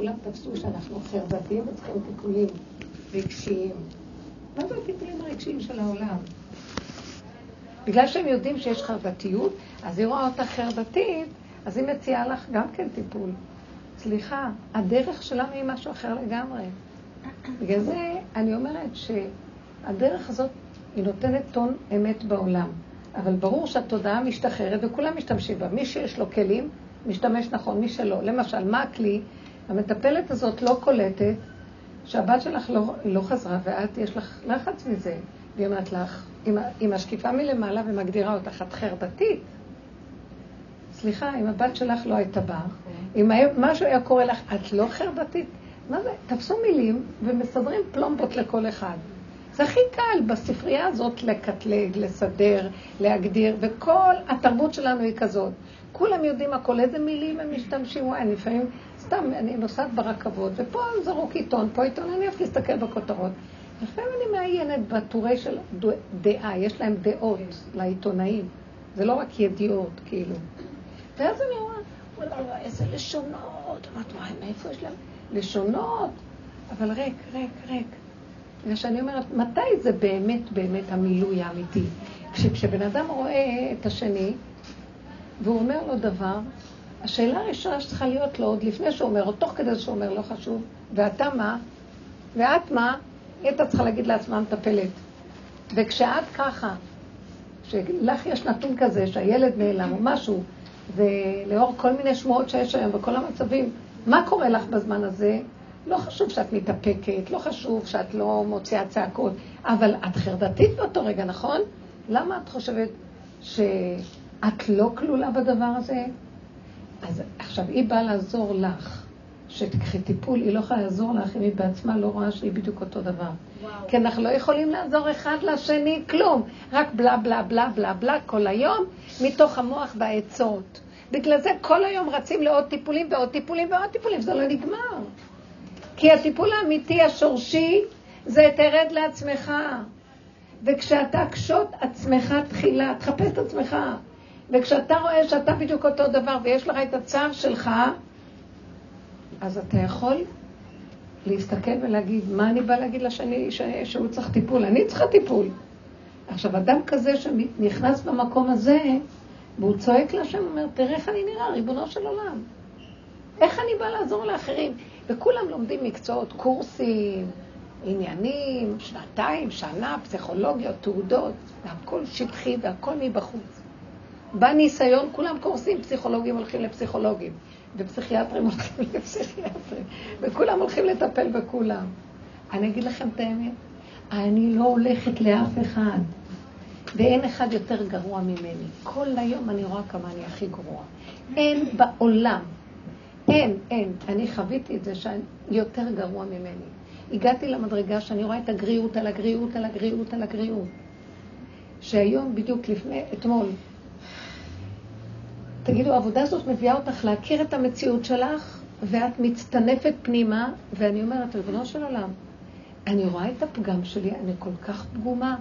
כולם תפסו שאנחנו חרדתיים וצריכים טיפולים רגשיים. מה זה הטיפולים הרגשיים של העולם? בגלל שהם יודעים שיש חרדתיות, אז היא רואה אותה חרדתית, אז היא מציעה לך גם כן טיפול. סליחה, הדרך שלנו היא משהו אחר לגמרי. בגלל זה אני אומרת שהדרך הזאת, היא נותנת טון אמת בעולם. אבל ברור שהתודעה משתחררת וכולם משתמשים בה. מי שיש לו כלים, משתמש נכון, מי שלא. למשל, מה הכלי? המטפלת הזאת לא קולטת שהבת שלך לא, לא חזרה ואת, יש לך לחץ מזה. והיא אומרת לך, היא משקיפה מלמעלה ומגדירה אותך, את חרדתית. סליחה, אם הבת שלך לא הייתה באה, אם משהו היה קורה לך, את לא חרדתית? מה זה? תפסו מילים ומסדרים פלומבות לכל אחד. זה הכי קל בספרייה הזאת לקטלג, לסדר, להגדיר, וכל התרבות שלנו היא כזאת. כולם יודעים הכל, איזה מילים הם משתמשים, וואי, לפעמים, סתם, אני נוסעת ברכבות, ופה זרוק עיתון, פה עיתון, אני אוהבת להסתכל בכותרות. לפעמים אני מעיינת בטורי של דעה, יש להם דעות לעיתונאים. זה לא רק ידיעות, כאילו. ואז אני רואה, וואלה, איזה לשונות, אמרת, וואי, מאיפה יש להם? לשונות, אבל ריק, ריק, ריק. בגלל שאני אומרת, מתי זה באמת באמת המילוי האמיתי? כשבן אדם רואה את השני, והוא אומר לו דבר, השאלה הראשונה שצריכה להיות לו עוד לפני שהוא אומר, או תוך כדי שהוא אומר, לא חשוב, ואתה מה? ואת מה? היא הייתה צריכה להגיד לעצמה מטפלת. וכשאת ככה, שלך יש נתון כזה שהילד נעלם או משהו, ולאור כל מיני שמועות שיש היום בכל המצבים, מה קורה לך בזמן הזה? לא חשוב שאת מתאפקת, לא חשוב שאת לא מוציאה צעקות, אבל את חרדתית באותו רגע, נכון? למה את חושבת שאת לא כלולה בדבר הזה? אז עכשיו, היא באה לעזור לך, שתקחי טיפול, היא לא יכולה לעזור לך אם היא בעצמה לא רואה שהיא בדיוק אותו דבר. וואו. כי אנחנו לא יכולים לעזור אחד לשני כלום, רק בלה בלה בלה בלה בלה כל היום, מתוך המוח והעצות. בגלל זה כל היום רצים לעוד טיפולים ועוד טיפולים ועוד טיפולים, זה לא נגמר. כי הטיפול האמיתי, השורשי, זה תרד לעצמך. וכשאתה קשוט עצמך תחילה, תחפש את עצמך. וכשאתה רואה שאתה בדיוק אותו דבר ויש לך את הצער שלך, אז אתה יכול להסתכל ולהגיד, מה אני באה להגיד לשני ש... שהוא צריך טיפול? אני צריכה טיפול. עכשיו, אדם כזה שנכנס במקום הזה, והוא צועק להשם, אומר, תראה איך אני נראה, ריבונו של עולם. איך אני באה לעזור לאחרים? וכולם לומדים מקצועות, קורסים, עניינים, שנתיים, שנה, פסיכולוגיות, תעודות, והכל שטחי והכל מבחוץ. בא ניסיון, כולם קורסים, פסיכולוגים הולכים לפסיכולוגים, ופסיכיאטרים הולכים לפסיכיאטרים, וכולם הולכים לטפל בכולם. אני אגיד לכם את האמת, אני לא הולכת לאף אחד, ואין אחד יותר גרוע ממני. כל היום אני רואה כמה אני הכי גרועה. אין בעולם אין, אין. אני חוויתי את זה שאני יותר גרוע ממני. הגעתי למדרגה שאני רואה את הגריעות על הגריעות על הגריעות על הגריעות. שהיום, בדיוק לפני, אתמול, תגידו, העבודה הזאת מביאה אותך להכיר את המציאות שלך, ואת מצטנפת פנימה, ואני אומרת, ריבונו של עולם, אני רואה את הפגם שלי, אני כל כך פגומה,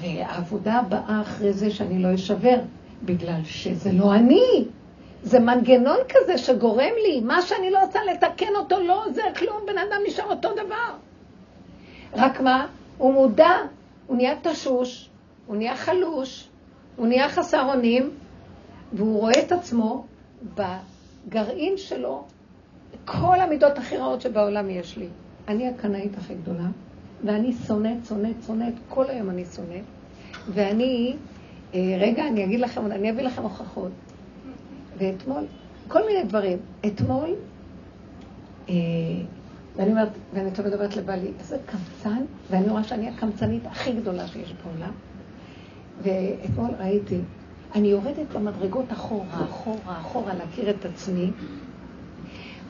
והעבודה הבאה אחרי זה שאני לא אשבר, בגלל שזה לא אני. זה מנגנון כזה שגורם לי, מה שאני לא רוצה לתקן אותו לא עוזר כלום, בן אדם נשאר אותו דבר. רק מה? הוא מודע, הוא נהיה תשוש, הוא נהיה חלוש, הוא נהיה חסר אונים, והוא רואה את עצמו בגרעין שלו, כל המידות הכי רעות שבעולם יש לי. אני הקנאית הכי גדולה, ואני שונאת, שונאת, שונאת, כל היום אני שונאת, ואני, אה, רגע, אני אגיד לכם, אני אביא לכם הוכחות. ואתמול, כל מיני דברים. אתמול, אה, ואני אומרת, ואני תמיד אומרת לבעלי, איזה קמצן, ואני רואה שאני הקמצנית הכי גדולה שיש בעולם. ואתמול ראיתי, אני יורדת במדרגות אחורה, אחורה, אחורה, להכיר את עצמי.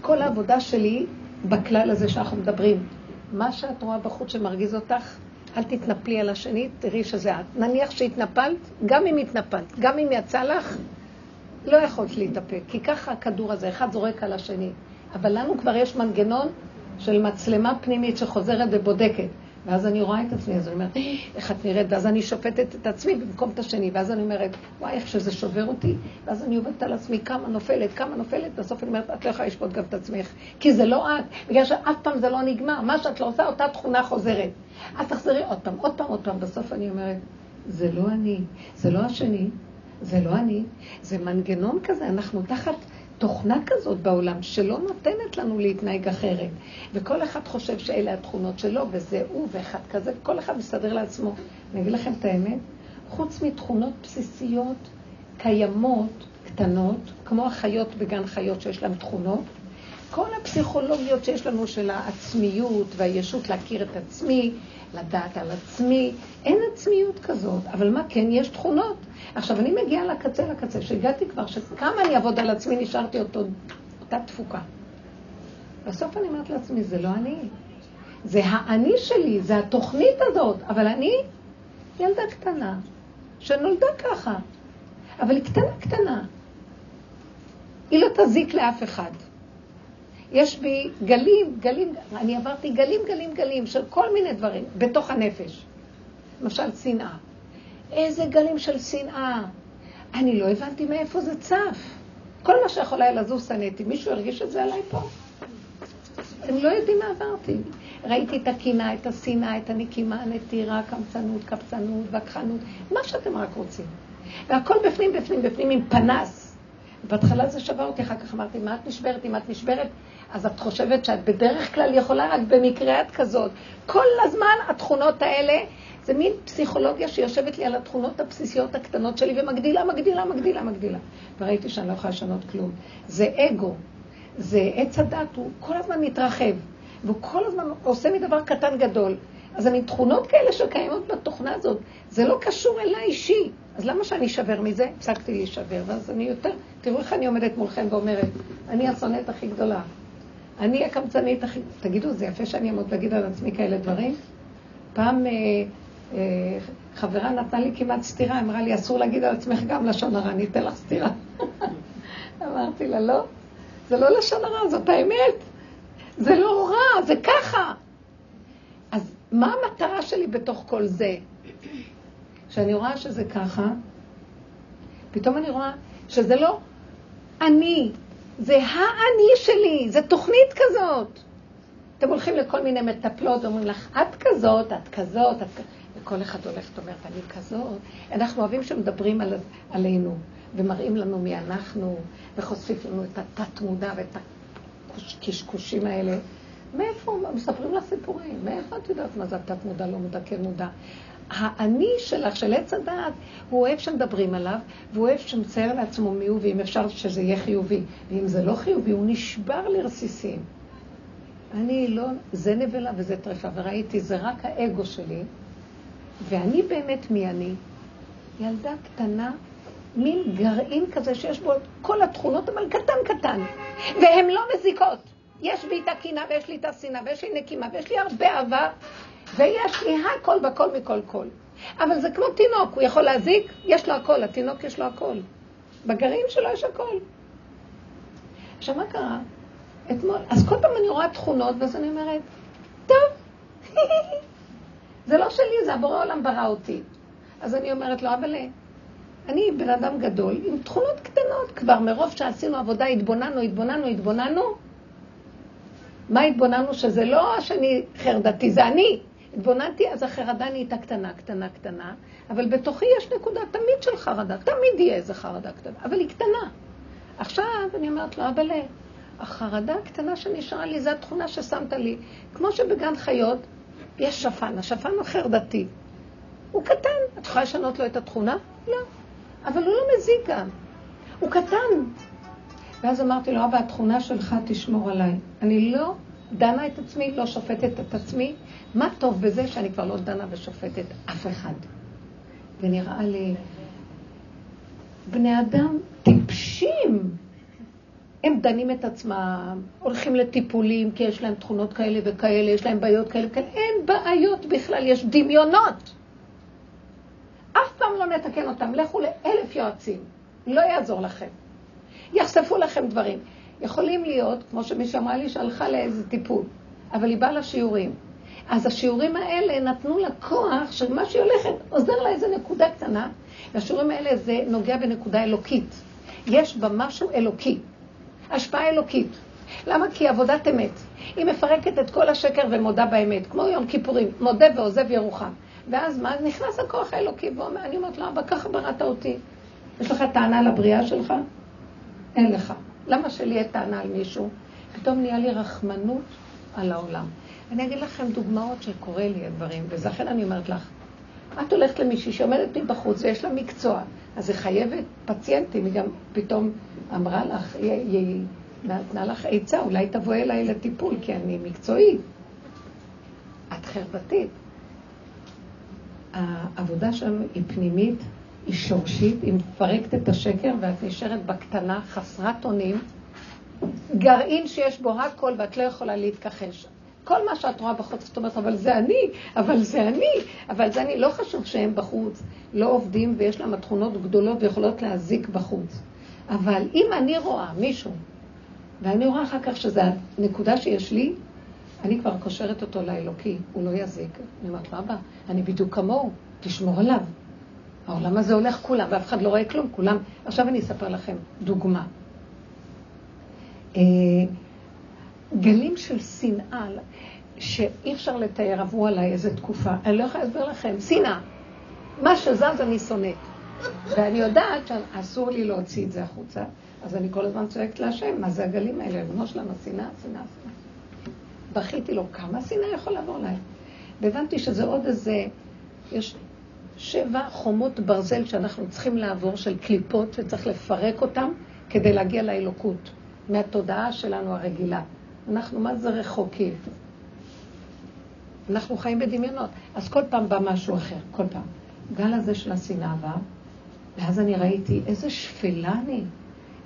כל העבודה שלי בכלל הזה שאנחנו מדברים, מה שאת רואה בחוץ שמרגיז אותך, אל תתנפלי על השני, תראי שזה את. נניח שהתנפלת, גם אם התנפלת, גם אם יצא לך, לא יכולת להתאפק, כי ככה הכדור הזה, אחד זורק על השני. אבל לנו כבר יש מנגנון של מצלמה פנימית שחוזרת ובודקת. ואז אני רואה את עצמי, אז אני אומרת, איך את נראית? ואז אני שופטת את עצמי במקום את השני, ואז אני אומרת, וואי, איך שזה שובר אותי. ואז אני עובדת על עצמי, כמה נופלת, כמה נופלת, בסוף אני אומרת, את לא יכולה לשפוט גם את עצמך, כי זה לא את, בגלל שאף פעם זה לא נגמר, מה שאת לא עושה, אותה תכונה חוזרת. את תחזרי עוד פעם, עוד פעם, עוד פעם, בסוף אני אומרת, זה לא אני, זה לא השני, זה לא אני, זה מנגנון כזה, אנחנו תחת תוכנה כזאת בעולם שלא נותנת לנו להתנהג אחרת. וכל אחד חושב שאלה התכונות שלו, וזה הוא, ואחד כזה, כל אחד מסתדר לעצמו. אני אגיד לכם את האמת, חוץ מתכונות בסיסיות, קיימות, קטנות, כמו החיות בגן חיות שיש להן תכונות, כל הפסיכולוגיות שיש לנו של העצמיות והישות להכיר את עצמי, לדעת על עצמי, אין עצמיות כזאת, אבל מה כן, יש תכונות. עכשיו, אני מגיעה לקצה לקצה, שהגעתי כבר, שכמה אני אעבוד על עצמי, נשארתי אותו, אותה תפוקה. בסוף אני אומרת לעצמי, זה לא אני. זה האני שלי, זה התוכנית הזאת, אבל אני ילדה קטנה, שנולדה ככה, אבל היא קטנה קטנה. היא לא תזיק לאף אחד. יש בי גלים, גלים, אני עברתי גלים, גלים, גלים של כל מיני דברים בתוך הנפש. למשל, שנאה. איזה גלים של שנאה. אני לא הבנתי מאיפה זה צף. כל מה שיכול היה לזוז שנאתי. מישהו הרגיש את זה עליי פה? אתם לא יודעים מה עברתי. ראיתי את הקינה, את השנאה, את הנקימה, הנטירה, קמצנות, קפצנות, וכחנות, מה שאתם רק רוצים. והכל בפנים, בפנים, בפנים, עם פנס. בהתחלה זה שבר אותי, אחר כך אמרתי, מה את נשברת? אם את נשברת, אז את חושבת שאת בדרך כלל יכולה, רק במקרה את כזאת. כל הזמן התכונות האלה, זה מין פסיכולוגיה שיושבת לי על התכונות הבסיסיות הקטנות שלי ומגדילה, מגדילה, מגדילה, מגדילה. וראיתי שאני לא יכולה לשנות כלום. זה אגו, זה עץ הדת, הוא כל הזמן מתרחב, והוא כל הזמן עושה מדבר קטן גדול. אז המין תכונות כאלה שקיימות בתוכנה הזאת, זה לא קשור אליי אישי. אז למה שאני אשבר מזה? הפסקתי להישבר, ואז אני יותר... תראו איך אני עומדת מולכם ואומרת, אני השונאת הכי גדולה. אני הקמצנית הכי... תגידו, זה יפה שאני אעמוד להגיד על עצמי כאלה דברים? פעם אה, אה, חברה נתנה לי כמעט סטירה, אמרה לי, אסור להגיד על עצמך גם לשון הרע, אני אתן לך סטירה. אמרתי לה, לא, זה לא לשון הרע, זאת האמת. זה לא רע, זה ככה. אז מה המטרה שלי בתוך כל זה? כשאני רואה שזה ככה, פתאום אני רואה שזה לא אני, זה האני שלי, זה תוכנית כזאת. אתם הולכים לכל מיני מטפלות, אומרים לך, את כזאת, את כזאת, את כזאת. וכל אחד הולך ואומר, אני כזאת. אנחנו אוהבים שמדברים על, עלינו, ומראים לנו מי אנחנו, וחושפים לנו את התת-מודע ואת הקשקושים האלה. מאיפה? מספרים לך סיפורים. מאיפה את יודעת מה זה התת-מודע, לא מודע, כן מודע? האני שלך, של עץ הדעת, הוא אוהב שמדברים עליו, והוא אוהב שמצייר לעצמו מי הוא, ואם אפשר שזה יהיה חיובי. ואם זה לא חיובי, הוא נשבר לרסיסים. אני לא, זה נבלה וזה טרפה, וראיתי, זה רק האגו שלי, ואני באמת מי אני? ילדה קטנה, מין גרעין כזה שיש בו את כל התכונות, אבל קטן קטן, והן לא מזיקות. יש בי את הקינה, ויש לי את השנאה, ויש לי נקימה, ויש לי הרבה אהבה, ויש לי הכל בכל מכל כל. אבל זה כמו תינוק, הוא יכול להזיק, יש לו הכל, התינוק יש לו הכל. בגרעין שלו יש הכל. עכשיו, מה קרה? אתמול, אז כל פעם אני רואה תכונות, ואז אני אומרת, טוב, זה לא שלי, זה הבורא עולם ברא אותי. אז אני אומרת לו, אבל אני בן אדם גדול עם תכונות קטנות כבר, מרוב שעשינו עבודה, התבוננו, התבוננו, התבוננו. מה התבוננו? שזה לא שאני חרדתי, זה אני. התבוננתי, אז החרדה נהייתה קטנה, קטנה, קטנה, אבל בתוכי יש נקודה תמיד של חרדה, תמיד יהיה איזה חרדה קטנה, אבל היא קטנה. עכשיו אני אומרת לו, אבל החרדה הקטנה שנשארה לי, זו התכונה ששמת לי. כמו שבגן חיות יש שפן, השפן הוא חרדתי. הוא קטן, את יכולה לשנות לו את התכונה? לא. אבל הוא לא מזיק גם. הוא קטן. ואז אמרתי לו, אבא, התכונה שלך תשמור עליי. אני לא דנה את עצמי, לא שופטת את עצמי. מה טוב בזה שאני כבר לא דנה ושופטת אף אחד? ונראה לי, בני אדם טיפשים. הם דנים את עצמם, הולכים לטיפולים כי יש להם תכונות כאלה וכאלה, יש להם בעיות כאלה וכאלה. אין בעיות בכלל, יש דמיונות. אף פעם לא נתקן אותם. לכו לאלף יועצים, לא יעזור לכם. יחשפו לכם דברים. יכולים להיות, כמו שמישהו אמרה לי, שהלכה לאיזה טיפול, אבל היא באה לשיעורים. אז השיעורים האלה נתנו לה כוח שמה שהיא הולכת עוזר לה איזה נקודה קטנה, והשיעורים האלה זה נוגע בנקודה אלוקית. יש בה משהו אלוקי, השפעה אלוקית. למה? כי עבודת אמת. היא מפרקת את כל השקר ומודה באמת, כמו יום כיפורים, מודה ועוזב ירוחם. ואז מה? נכנס הכוח האלוקי ואומר, אני אומרת לו, אבא, ככה בראת אותי. יש לך טענה לבריאה שלך? אין לך. למה שלי יהיה טענה על מישהו? פתאום נהיה לי רחמנות על העולם. אני אגיד לכם דוגמאות שקורה לי הדברים, ולכן אני אומרת לך, את הולכת למישהי שעומדת מבחוץ ויש לה מקצוע, אז היא חייבת פציינטים, היא גם פתאום אמרה לך, היא, היא נתנה לך עצה, אולי תבואי אליי לטיפול, כי אני מקצועית. את חרבתית. העבודה שם היא פנימית, היא שורשית, היא מפרקת את השקר ואת נשארת בקטנה, חסרת אונים, גרעין שיש בו הכל ואת לא יכולה להתכחש. כל מה שאת רואה בחוץ, זאת אומרת, אבל זה אני, אבל זה אני, אבל זה אני. לא חשוב שהם בחוץ, לא עובדים ויש להם תכונות גדולות ויכולות להזיק בחוץ. אבל אם אני רואה מישהו, ואני רואה אחר כך שזו הנקודה שיש לי, אני כבר קושרת אותו לאלוקי, הוא לא יזיק. אני אומרת אבא, אני בדיוק כמוהו, תשמור עליו. העולם הזה הולך כולם, ואף אחד לא רואה כלום, כולם... עכשיו אני אספר לכם דוגמה. אה, גלים של שנאה, שאי אפשר לתאר, עברו עליי איזה תקופה. אני לא יכולה להסביר לכם, שנאה. מה שזז אני שונאת. ואני יודעת שאסור לי להוציא את זה החוצה, אז אני כל הזמן צועקת להשם, מה זה הגלים האלה? ריבונו שלנו, שנאה, שנאה, שנאה. בכיתי לו, כמה שנאה יכול לעבור עליי? והבנתי שזה עוד איזה, יש שבע חומות ברזל שאנחנו צריכים לעבור, של קליפות, שצריך לפרק אותן כדי להגיע לאלוקות, מהתודעה שלנו הרגילה. אנחנו מה זה רחוקים. אנחנו חיים בדמיונות. אז כל פעם בא משהו אחר, כל פעם. גל הזה של השנאה בא, ואז אני ראיתי איזה שפלה אני,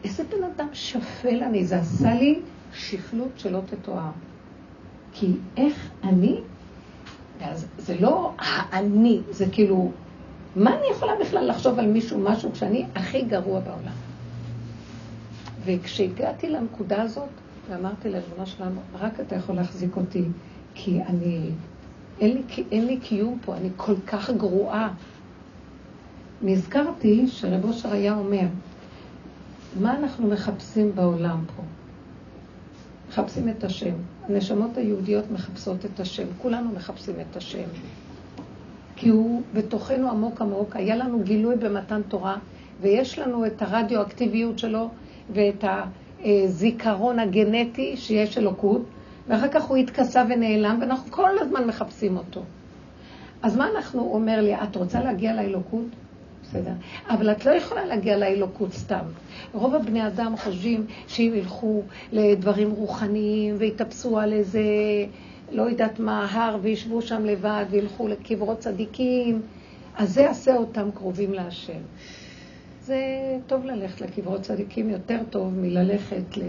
איזה בן אדם שפל אני. זה עשה לי שפלות שלא תתואר. כי איך אני, ואז זה לא האני, זה כאילו, מה אני יכולה בכלל לחשוב על מישהו משהו כשאני הכי גרוע בעולם? וכשהגעתי לנקודה הזאת, ואמרתי לריבונו שלנו, רק אתה יכול להחזיק אותי, כי אני, אין לי, אין לי קיום פה, אני כל כך גרועה. נזכרתי שרב אושר היה אומר, מה אנחנו מחפשים בעולם פה? מחפשים את השם. הנשמות היהודיות מחפשות את השם. כולנו מחפשים את השם. כי הוא בתוכנו עמוק עמוק, היה לנו גילוי במתן תורה, ויש לנו את הרדיואקטיביות שלו ואת הזיכרון הגנטי שיש אלוקות, ואחר כך הוא התכסה ונעלם, ואנחנו כל הזמן מחפשים אותו. אז מה אנחנו, אומר לי, את רוצה להגיע לאלוקות? בסדר. אבל את לא יכולה להגיע לאלוקות סתם. רוב הבני אדם חושבים שאם ילכו לדברים רוחניים ויתאפסו על איזה, לא יודעת מה, הר וישבו שם לבד וילכו לקברות צדיקים, אז זה יעשה אותם קרובים להשם. זה טוב ללכת לקברות צדיקים יותר טוב מללכת ל...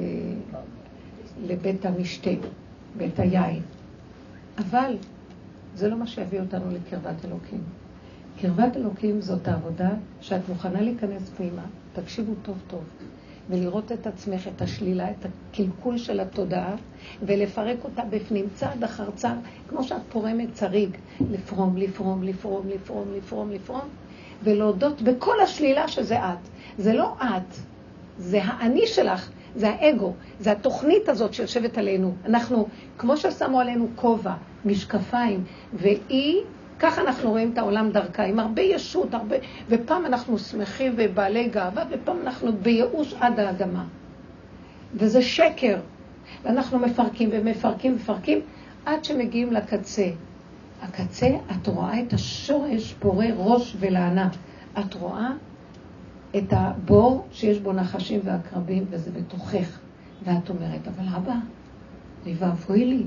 לבית המשתה, בית היין. אבל זה לא מה שיביא אותנו לקרבת אלוקים. קרבת אלוקים זאת העבודה שאת מוכנה להיכנס פנימה, תקשיבו טוב טוב, ולראות את עצמך, את השלילה, את הקלקול של התודעה, ולפרק אותה בפנים, צעד אחר צעד, כמו שאת פורמת צריג, לפרום, לפרום, לפרום, לפרום, לפרום, לפרום, ולהודות בכל השלילה שזה את. זה לא את, זה האני שלך, זה האגו, זה התוכנית הזאת שיושבת עלינו. אנחנו, כמו ששמו עלינו כובע, משקפיים, והיא ככה אנחנו רואים את העולם דרכה, עם הרבה ישות, הרבה... ופעם אנחנו שמחים ובעלי גאווה, ופעם אנחנו בייאוש עד האדמה. וזה שקר. ואנחנו מפרקים ומפרקים ומפרקים עד שמגיעים לקצה. הקצה, את רואה את השורש פורה ראש ולענה. את רואה את הבור שיש בו נחשים ועקרבים, וזה בתוכך. ואת אומרת, אבל אבא, אוי ואבוי לי.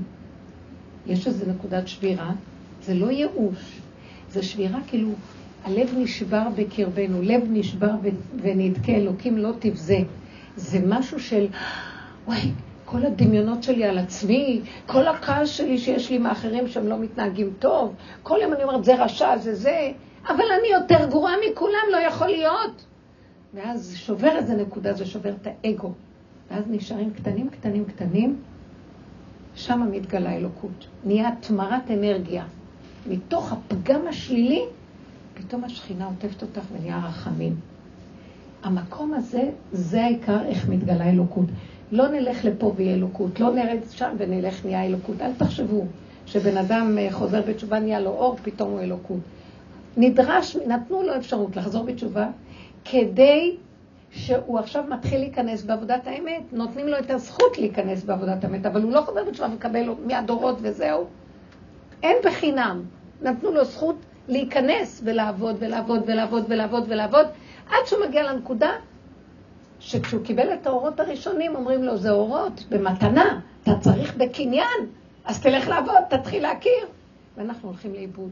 יש איזו נקודת שבירה, זה לא ייאוש, זה שבירה כאילו, הלב נשבר בקרבנו, לב נשבר ונדכה, אלוקים לא תבזה. זה משהו של, וואי, כל הדמיונות שלי על עצמי, כל הכעס שלי שיש לי מאחרים שהם לא מתנהגים טוב, כל יום אני אומרת, זה רשע, זה זה, אבל אני יותר גרועה מכולם, לא יכול להיות. ואז שובר איזה נקודה, זה שובר את האגו. ואז נשארים קטנים, קטנים, קטנים, שם מתגלה אלוקות. נהיה התמרת אנרגיה. מתוך הפגם השלילי, פתאום השכינה עוטפת אותך ונהיה רחמים. המקום הזה, זה העיקר איך מתגלה אלוקות. לא נלך לפה ויהיה אלוקות, לא נרד שם ונלך נהיה אלוקות. אל תחשבו שבן אדם אה, חוזר בתשובה נהיה לו אור, פתאום הוא אלוקות. נדרש, נתנו לו אפשרות לחזור בתשובה, כדי שהוא עכשיו מתחיל להיכנס בעבודת האמת, נותנים לו את הזכות להיכנס בעבודת האמת, אבל הוא לא חוזר בתשובה ומקבל מהדורות וזהו. אין בחינם. נתנו לו זכות להיכנס ולעבוד ולעבוד ולעבוד ולעבוד ולעבוד, עד שהוא מגיע לנקודה שכשהוא קיבל את האורות הראשונים, אומרים לו, זה אורות במתנה, אתה צריך בקניין, אז תלך לעבוד, תתחיל להכיר. ואנחנו הולכים לאיבוד.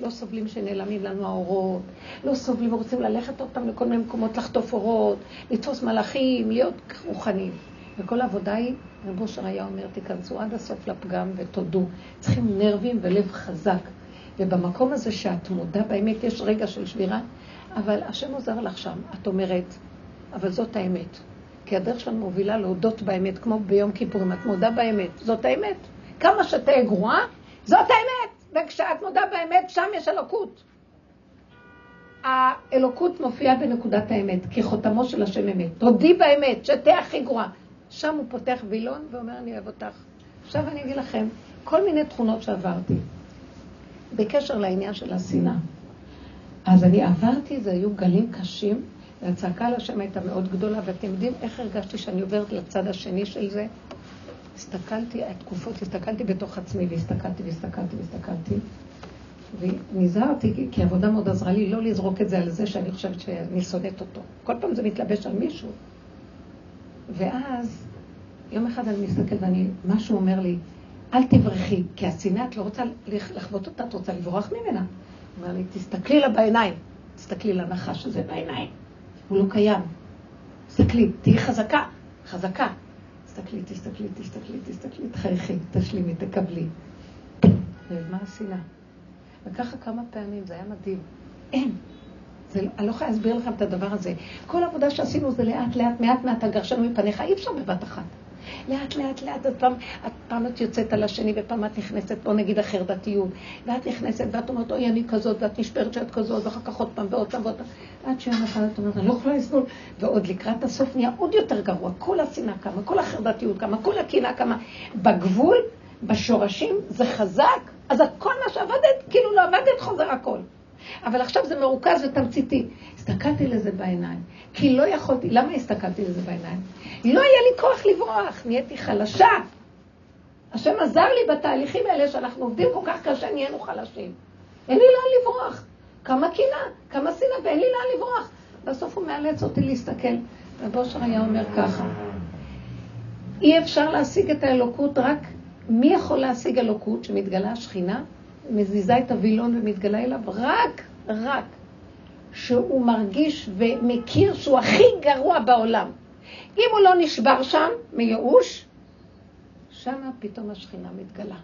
לא סובלים שנעלמים לנו האורות, לא סובלים ורוצים ללכת עוד פעם לכל מיני מקומות לחטוף אורות, לתפוס מלאכים, להיות רוחניים. וכל העבודה היא, רב אושר היה אומר, תיכנסו עד הסוף לפגם ותודו. צריכים נרבים ולב חזק. ובמקום הזה שאת מודה, באמת יש רגע של שבירה, אבל השם עוזר לך שם. את אומרת, אבל זאת האמת. כי הדרך שלנו מובילה להודות באמת, כמו ביום כיפורים, את מודה באמת, זאת האמת. כמה שתהיה גרועה, זאת האמת. וכשאת מודה באמת, שם יש אלוקות. האלוקות מופיעה בנקודת האמת, כי חותמו של השם אמת. תודי באמת, שתהיה הכי גרועה. שם הוא פותח וילון ואומר, אני אוהב אותך. עכשיו אני אגיד לכם, כל מיני תכונות שעברתי, בקשר לעניין של השנאה. אז אני עברתי, זה היו גלים קשים, והצעקה על השם הייתה מאוד גדולה, ואתם יודעים איך הרגשתי שאני עוברת לצד השני של זה? הסתכלתי, התקופות, הסתכלתי בתוך עצמי, והסתכלתי והסתכלתי והסתכלתי, ונזהרתי, כי עבודה מאוד עזרה לי לא לזרוק את זה על זה שאני חושבת שאני שונאת אותו. כל פעם זה מתלבש על מישהו. ואז, יום אחד אני מסתכלת ואני, משהו אומר לי, אל תברחי, כי השנאה, את לא רוצה לחוות אותה, את רוצה לברוח ממנה. הוא אומר לי, תסתכלי לה בעיניים, תסתכלי לנחש הזה בעיניים. הוא לא קיים. תסתכלי, תהיי חזקה, חזקה. תסתכלי, תסתכלי, תסתכלי, תסתכלי, תחייכי, תשלימי, תקבלי. ומה השנאה? וככה כמה פעמים, זה היה מדהים. אין. זה, אני לא יכולה להסביר לכם את הדבר הזה. כל העבודה שעשינו זה לאט, לאט, מעט, מעט הגרשנו מפניך, אי אפשר בבת אחת. לאט, לאט, לאט, אז פעם, את, פעם את יוצאת על השני, ופעם את נכנסת, בוא נגיד החרדתיות, ואת נכנסת, ואת אומרת, אוי, אני כזאת, ואת נשברת שאת כזאת, ואחר כך עוד פעם, ועוד פעם, ועוד פעם, עד שיום אחד את אומרת, אני לא יכולה לסבול, ועוד לקראת הסוף נהיה עוד יותר גרוע, כל השנאה קמה, כל החרדתיות קמה, כל הקנאה קמה. בגבול, בשורשים, זה חזק, אז כל מה שעבדת, כאילו לא עבדת, חוזר הכל. אבל עכשיו זה מרוכז ותמציתי. הסתכלתי לזה בעיניים, כי לא יכולתי, למה הסתכלתי לזה בעיניים? לא היה לי כוח לברוח, נהייתי חלשה. השם עזר לי בתהליכים האלה שאנחנו עובדים כל כך קשה, נהיינו חלשים. אין לי לאן לברוח. כמה קנאה, כמה שנאה, ואין לי לאן לברוח. בסוף הוא מאלץ אותי להסתכל. רב אושר היה אומר ככה, אי אפשר להשיג את האלוקות רק, מי יכול להשיג אלוקות שמתגלה השכינה? מזיזה את הווילון ומתגלה אליו? רק, רק שהוא מרגיש ומכיר שהוא הכי גרוע בעולם. אם הוא לא נשבר שם מייאוש, שמה פתאום השכינה מתגלה.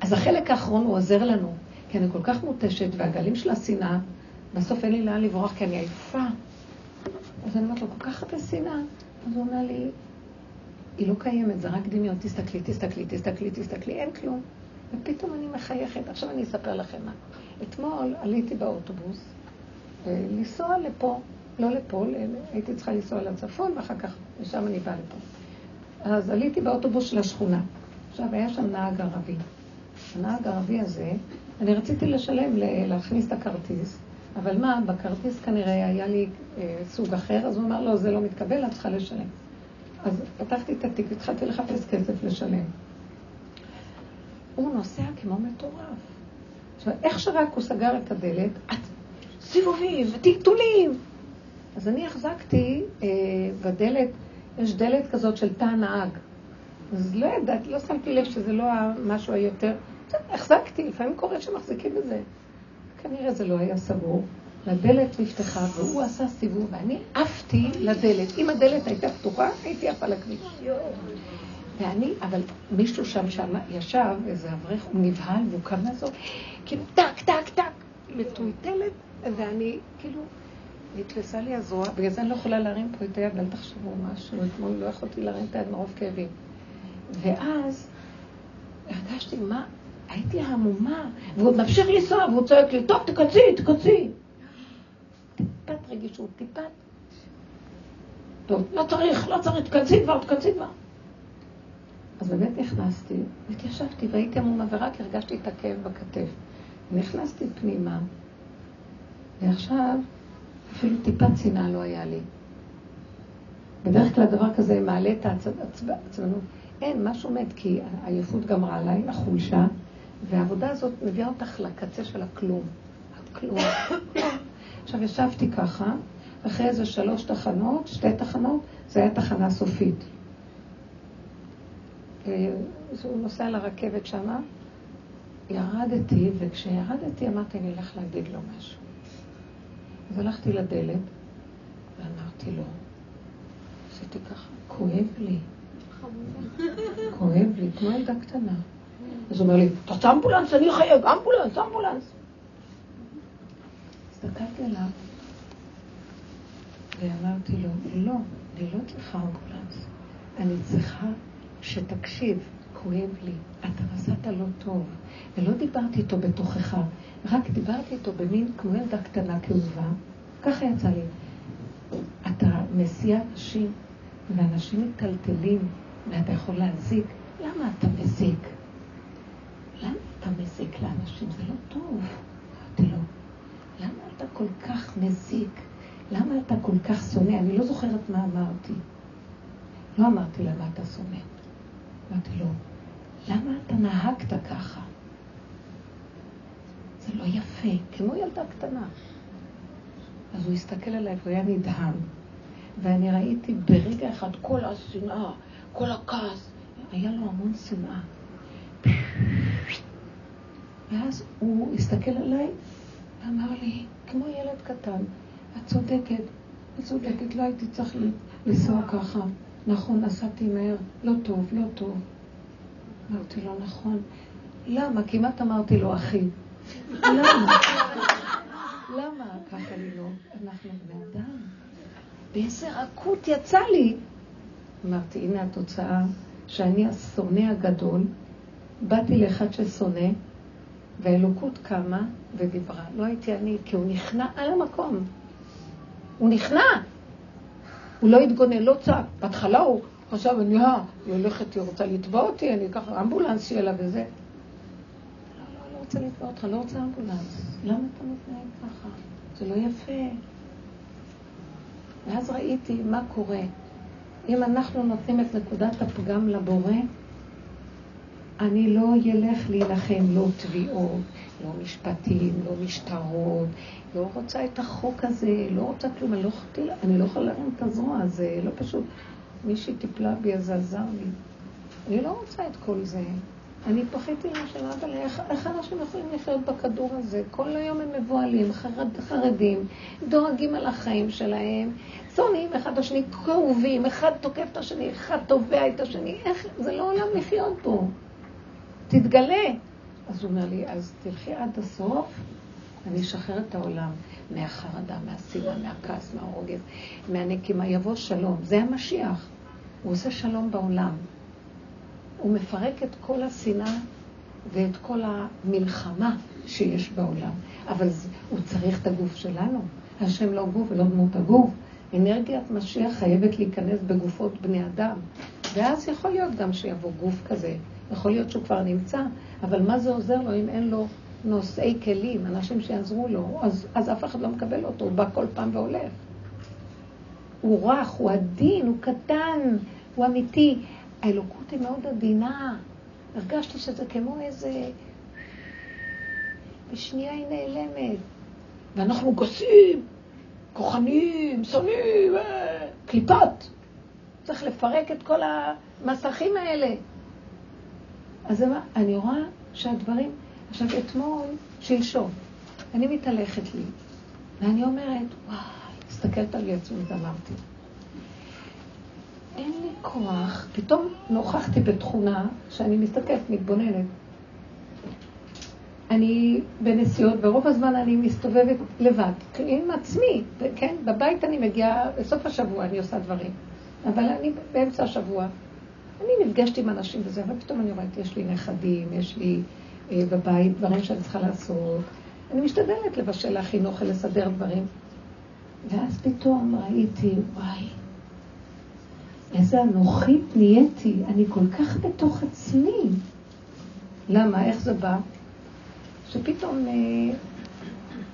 אז החלק האחרון הוא עוזר לנו, כי אני כל כך מותשת, והגלים של השנאה, בסוף אין לי לאן לברוח כי אני עייפה. אז אני אומרת לו, כל כך הרבה שנאה. אז הוא אומר לי, היא לא קיימת, זה רק דמיון, תסתכלי, תסתכלי, תסתכלי, תסתכלי, אין כלום. ופתאום אני מחייכת. עכשיו אני אספר לכם מה. אתמול עליתי באוטובוס, לנסוע לפה, לא לפה, הייתי צריכה לנסוע לצפון, ואחר כך משם אני באה לפה. אז עליתי באוטובוס של השכונה. עכשיו, היה שם נהג ערבי. הנהג הערבי הזה, אני רציתי לשלם, להכניס את הכרטיס, אבל מה, בכרטיס כנראה היה לי אה, סוג אחר, אז הוא אמר, לא, זה לא מתקבל, את צריכה לשלם. אז פתחתי את התיק, התחלתי לחפש כסף לשלם. הוא נוסע כמו מטורף. עכשיו, איך שרק הוא סגר את הדלת, את סיבובים וטלטולים. אז אני החזקתי אה, בדלת, יש דלת כזאת של תא נהג. אז לא ידעתי, לא שמתי לב שזה לא המשהו היותר... החזקתי, לפעמים קורה שמחזיקים בזה. כנראה זה לא היה סגור. הדלת נפתחה והוא עשה סיבוב ואני עפתי לדלת. אם הדלת הייתה פתוחה, הייתי עפה לכביש. ואני, אבל מישהו שם שם ישב, איזה אברך, הוא נבהל והוא קם לעזור, כאילו טק, טק, טק, מטולטלת, ואני, כאילו, נתפסה לי הזרוע, בגלל זה אני לא יכולה להרים פה את היד, אל תחשבו משהו, אתמול לא יכולתי להרים את היד מרוב כאבים. ואז הרגשתי, מה? הייתי המומה, והוא ממשיך לנסוע, והוא צועק לי, טוב, תקצי, תקצי. טיפת רגישות, טיפת... טוב, לא צריך, לא צריך, תקצי כבר, תקצי כבר. אז באמת נכנסתי, והתיישבתי, והייתי המומה, ורק הרגשתי את הכאב בכתף. נכנסתי פנימה, ועכשיו אפילו טיפת צנעה לא היה לי. בדרך כלל דבר כזה מעלה את העצמנות. אין, משהו מת, כי העייפות גמרה עליי, החולשה, והעבודה הזאת מביאה אותך לקצה של הכלום. הכלום. עכשיו ישבתי ככה, אחרי איזה שלוש תחנות, שתי תחנות, זה היה תחנה סופית. אה, הוא נוסע לרכבת שמה, ירדתי, וכשירדתי אמרתי, אני אלך להגיד לו משהו. אז הלכתי לדלת, ואמרתי לו, עשיתי ככה, כואב לי. כואב לי, כמו ילדה קטנה. אז הוא אומר לי, אתה אמבולנס, אני חייב, אמבולנס, אמבולנס. הסתכלתי עליו, ואמרתי לו, לא, אני לא צריכה אמבולנס. אני צריכה שתקשיב, כואב לי, אתה נסעת לא טוב. ולא דיברתי איתו בתוכך, רק דיברתי איתו במין כמו ילדה קטנה כאובה. ככה יצא לי. אתה מסיע אנשים, ואנשים מטלטלים, ואתה יכול להזיק. למה אתה מזיק? למה אתה מזיק לאנשים? זה לא טוב. אמרתי לו, למה אתה כל כך מזיק? למה אתה כל כך שונא? אני לא זוכרת מה אמרתי. לא אמרתי לה, מה אתה שונא? אמרתי לו, למה אתה נהגת ככה? זה לא יפה, כמו ילדה קטנה. אז הוא הסתכל עליי והוא היה נדהם. ואני ראיתי ברגע אחד כל השנאה, כל הכעס, היה לו המון שנאה. ואז הוא הסתכל עליי ואמר לי, כמו ילד קטן, את צודקת, את צודקת, לא הייתי צריך לנסוע ככה. נכון, נסעתי מהר, לא טוב, לא טוב. אמרתי לו, נכון. למה? כמעט אמרתי לו, אחי. למה? למה ככה לי לא? אנחנו בני אדם. באיזה רכות יצא לי. אמרתי, הנה התוצאה, שאני השונא הגדול, באתי לאחד ששונא, והאלוקות קמה ודיברה. לא הייתי אני, כי הוא נכנע על המקום. הוא נכנע. הוא לא התגונן, לא צעק. בהתחלה הוא חשב, אני, אה, היא הולכת, היא רוצה לתבוע אותי, אני אקח אמבולנס שיהיה לה וזה. לא, לא, לא רוצה לתבוע אותך, לא רוצה אמבולנס. למה אתה מתנהג ככה? זה לא יפה. ואז ראיתי מה קורה. אם אנחנו נותנים את נקודת הפגם לבורא, אני לא אלך להילחם, לא תביעות, לא משפטים, לא משטרות, לא רוצה את החוק הזה, לא רוצה כלום, אני לא יכולה, לא יכולה להרים את הזרוע, זה לא פשוט. מישהי טיפלה בי, אז עזר לי. אני לא רוצה את כל זה. אני פחיתי להשם, אבל איך, איך אנשים יכולים לחיות בכדור הזה? כל היום הם מבוהלים, חרד, חרדים, דואגים על החיים שלהם, שונאים אחד את השני, כאובים, אחד תוקף את השני, אחד תובע את השני, איך, זה לא עולם לחיות בו. תתגלה. אז הוא אומר לי, אז תלכי עד הסוף, אני אשחרר את העולם מהחרדה, מהשנאה, מהכעס, מהרוגז, מהנקימה. יבוא שלום. זה המשיח. הוא עושה שלום בעולם. הוא מפרק את כל השנאה ואת כל המלחמה שיש בעולם. אבל הוא צריך את הגוף שלנו. השם לא גוף ולא דמות הגוף. אנרגיית משיח חייבת להיכנס בגופות בני אדם. ואז יכול להיות גם שיבוא גוף כזה. יכול להיות שהוא כבר נמצא, אבל מה זה עוזר לו אם אין לו נושאי כלים, אנשים שיעזרו לו? אז, אז אף אחד לא מקבל אותו, הוא בא כל פעם והולך. הוא רך, הוא עדין, הוא קטן, הוא אמיתי. האלוקות היא מאוד עדינה. הרגשתי שזה כמו איזה... בשנייה היא נעלמת. ואנחנו גסים, כוחניים, שונאים, אה, קליפת. צריך לפרק את כל המסכים האלה. אז אני רואה שהדברים... עכשיו, אתמול, שלשום, אני מתהלכת לי, ואני אומרת, וואי, מסתכלת על עצמי ואמרתי, אין לי כוח, פתאום נוכחתי בתכונה שאני מסתכלת, מתבוננת. אני בנסיעות, ורוב הזמן אני מסתובבת לבד, עם עצמי, כן? בבית אני מגיעה, בסוף השבוע אני עושה דברים, אבל אני באמצע השבוע. אני נפגשתי עם אנשים וזה, אבל פתאום אני רואה, יש לי נכדים, יש לי אה, בבית דברים שאני צריכה לעשות. אני משתדלת לבשל, להכין אוכל, לסדר דברים. ואז פתאום ראיתי, וואי, איזה אנוכית נהייתי, אני כל כך בתוך עצמי. למה? איך זה בא? שפתאום אה,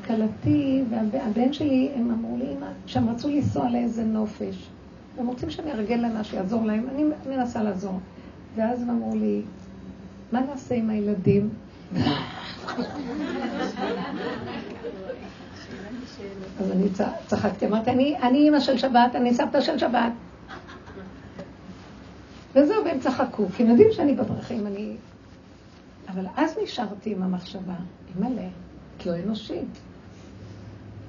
כלתי והבן שלי, הם אמרו לי, שהם רצו לנסוע לאיזה נופש. הם רוצים שאני ארגל לנה, שיעזור להם, אני מנסה לעזור. ואז הם אמרו לי, מה נעשה עם הילדים? אז אני צחקתי, אמרתי, אני אימא של שבת, אני סבתא של שבת. וזהו, והם צחקו, כי הם יודעים שאני בדרכים, אני... אבל אז נשארתי עם המחשבה, אימא'לה, כי הוא אנושי. את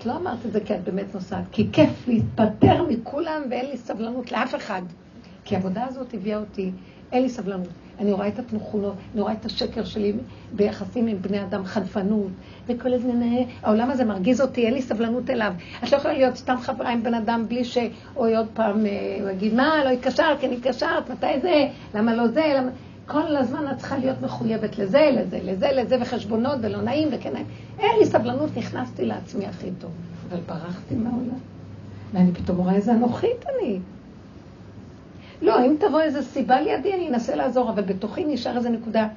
לא אמרת את זה כי את באמת נוסעת, כי כיף להתפטר מכולם ואין לי סבלנות לאף אחד. כי העבודה הזאת הביאה אותי, אין לי סבלנות. אני רואה את התנוכונות, אני רואה את השקר שלי ביחסים עם בני אדם, חנפנות, וכל הזמן, העולם הזה מרגיז אותי, אין לי סבלנות אליו. את לא יכולה להיות סתם חברה עם בן אדם בלי שהוא עוד פעם, אה, הוא יגיד, מה, לא התקשרת, כן התקשרת, מתי זה, למה לא זה, למה... כל הזמן את צריכה להיות מחויבת לזה, לזה, לזה, לזה, וחשבונות, ולא נעים, וכן נעים. אין לי סבלנות, נכנסתי לעצמי הכי טוב. אבל ברחתי מהעולם. ואני פתאום רואה איזה אנוכית אני. לא, אם תבוא איזו סיבה לידי, אני אנסה לעזור, אבל בתוכי נשאר איזו נקודה.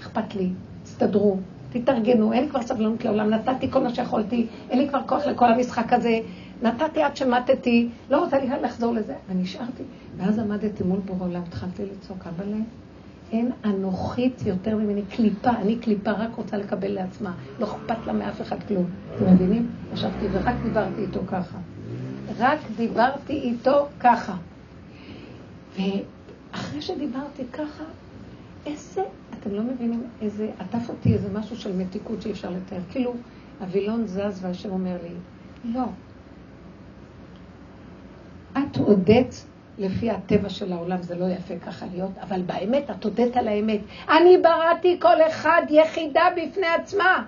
אכפת לי, תסתדרו, תתארגנו, אין לי כבר סבלנות לעולם, נתתי כל מה שיכולתי, אין לי כבר כוח לכל המשחק הזה, נתתי עד שמטתי, לא רוצה לי לחזור לזה, ונשארתי. ואז עמדתי מול בור העולם, התחלתי לצעוק, אבל אין אנוכית יותר ממני, קליפה, אני קליפה, רק רוצה לקבל לעצמה, לא אכפת לה מאף אחד כלום. אתם מבינים? ישבתי ורק דיברתי איתו ככה. רק דיברתי איתו ככה. ואחרי שדיברתי ככה, איזה, אתם לא מבינים איזה, עטף אותי איזה משהו של מתיקות שאי אפשר לתאר. כאילו, הווילון זז והשם אומר לי, לא. את הודית לפי הטבע של העולם, זה לא יפה ככה להיות, אבל באמת, את הודית על האמת. אני בראתי כל אחד יחידה בפני עצמה.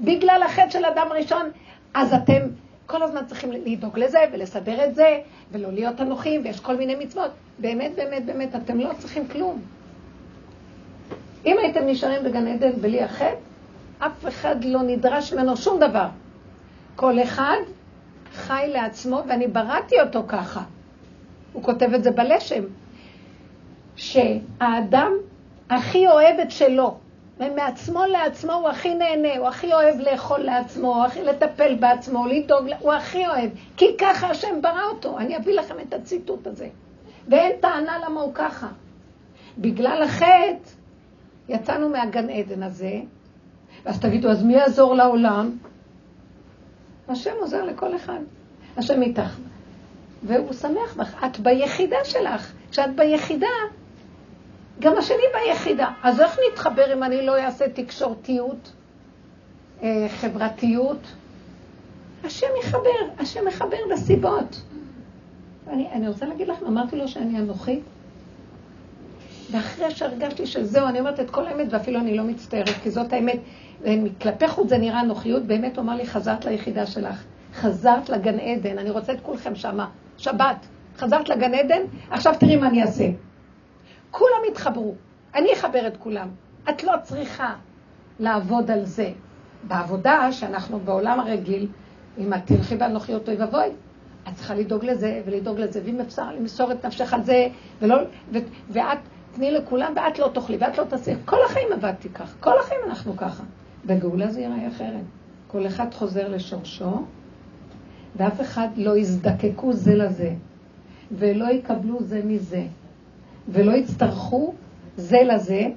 בגלל החטא של אדם ראשון, אז אתם כל הזמן צריכים לדאוג לזה ולסדר את זה, ולא להיות אנוכיים, ויש כל מיני מצוות. באמת, באמת, באמת, אתם לא צריכים כלום. אם הייתם נשארים בגן עדן בלי החטא, אף אחד לא נדרש ממנו שום דבר. כל אחד חי לעצמו, ואני בראתי אותו ככה. הוא כותב את זה בלשם, שהאדם הכי אוהב את שלו, ומעצמו לעצמו הוא הכי נהנה, הוא הכי אוהב לאכול לעצמו, הוא הכי לטפל בעצמו, לדאוג, הוא הכי אוהב, כי ככה השם ברא אותו. אני אביא לכם את הציטוט הזה. ואין טענה למה הוא ככה. בגלל החטא יצאנו מהגן עדן הזה, ואז תגידו, אז מי יעזור לעולם? השם עוזר לכל אחד. השם איתך. והוא שמח בך. את ביחידה שלך. כשאת ביחידה, גם השני ביחידה. אז איך נתחבר אם אני לא אעשה תקשורתיות, אה, חברתיות? השם יחבר, השם יחבר בסיבות. אני, אני רוצה להגיד לכם, אמרתי לו שאני אנוכית, ואחרי שהרגשתי שזהו, אני אומרת את כל האמת, ואפילו אני לא מצטערת, כי זאת האמת. כלפי חוץ זה נראה אנוכיות, באמת הוא אמר לי, חזרת ליחידה שלך, חזרת לגן עדן, אני רוצה את כולכם שמה. שבת, חזרת לגן עדן, עכשיו תראי מה אני אעשה. כולם יתחברו, אני אחבר את כולם. את לא צריכה לעבוד על זה. בעבודה שאנחנו בעולם הרגיל, אם את תלכי באנוכיות אוי ואבוי, את צריכה לדאוג לזה ולדאוג לזה, ואם אפשר למסור את נפשך על זה, ולא, ו, ואת תני לכולם, ואת לא תאכלי, ואת לא תעשי. כל החיים עבדתי כך, כל החיים אנחנו ככה. בגאולה זה ייראה אחרת. כל אחד חוזר לשורשו, ואף אחד לא יזדקקו זה לזה, ולא יקבלו זה מזה, ולא יצטרכו זה לזה,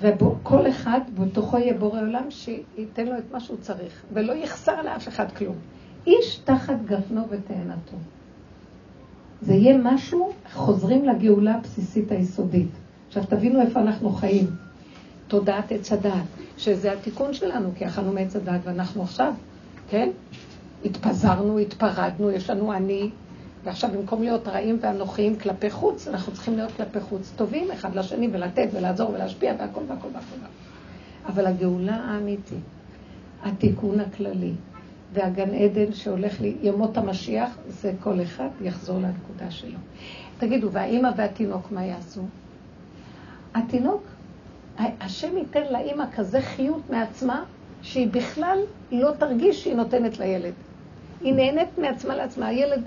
וכל אחד בתוכו יהיה בורא עולם שייתן לו את מה שהוא צריך, ולא יחסר לאף אחד כלום. איש תחת גפנו ותאנתו. זה יהיה משהו, חוזרים לגאולה הבסיסית היסודית. עכשיו תבינו איפה אנחנו חיים. תודעת עץ הדעת, שזה התיקון שלנו, כי אכלנו מעץ הדעת ואנחנו עכשיו, כן? התפזרנו, התפרדנו, יש לנו אני, ועכשיו במקום להיות רעים ואנוכיים כלפי חוץ, אנחנו צריכים להיות כלפי חוץ טובים אחד לשני ולתת ולעזור ולהשפיע והכל והכל והכל. אבל הגאולה האמיתית, התיקון הכללי, והגן עדן שהולך לי, ימות המשיח, זה כל אחד יחזור לנקודה שלו. תגידו, והאימא והתינוק מה יעשו? התינוק, השם ייתן לאימא כזה חיות מעצמה, שהיא בכלל לא תרגיש שהיא נותנת לילד. היא נהנית מעצמה לעצמה. הילד,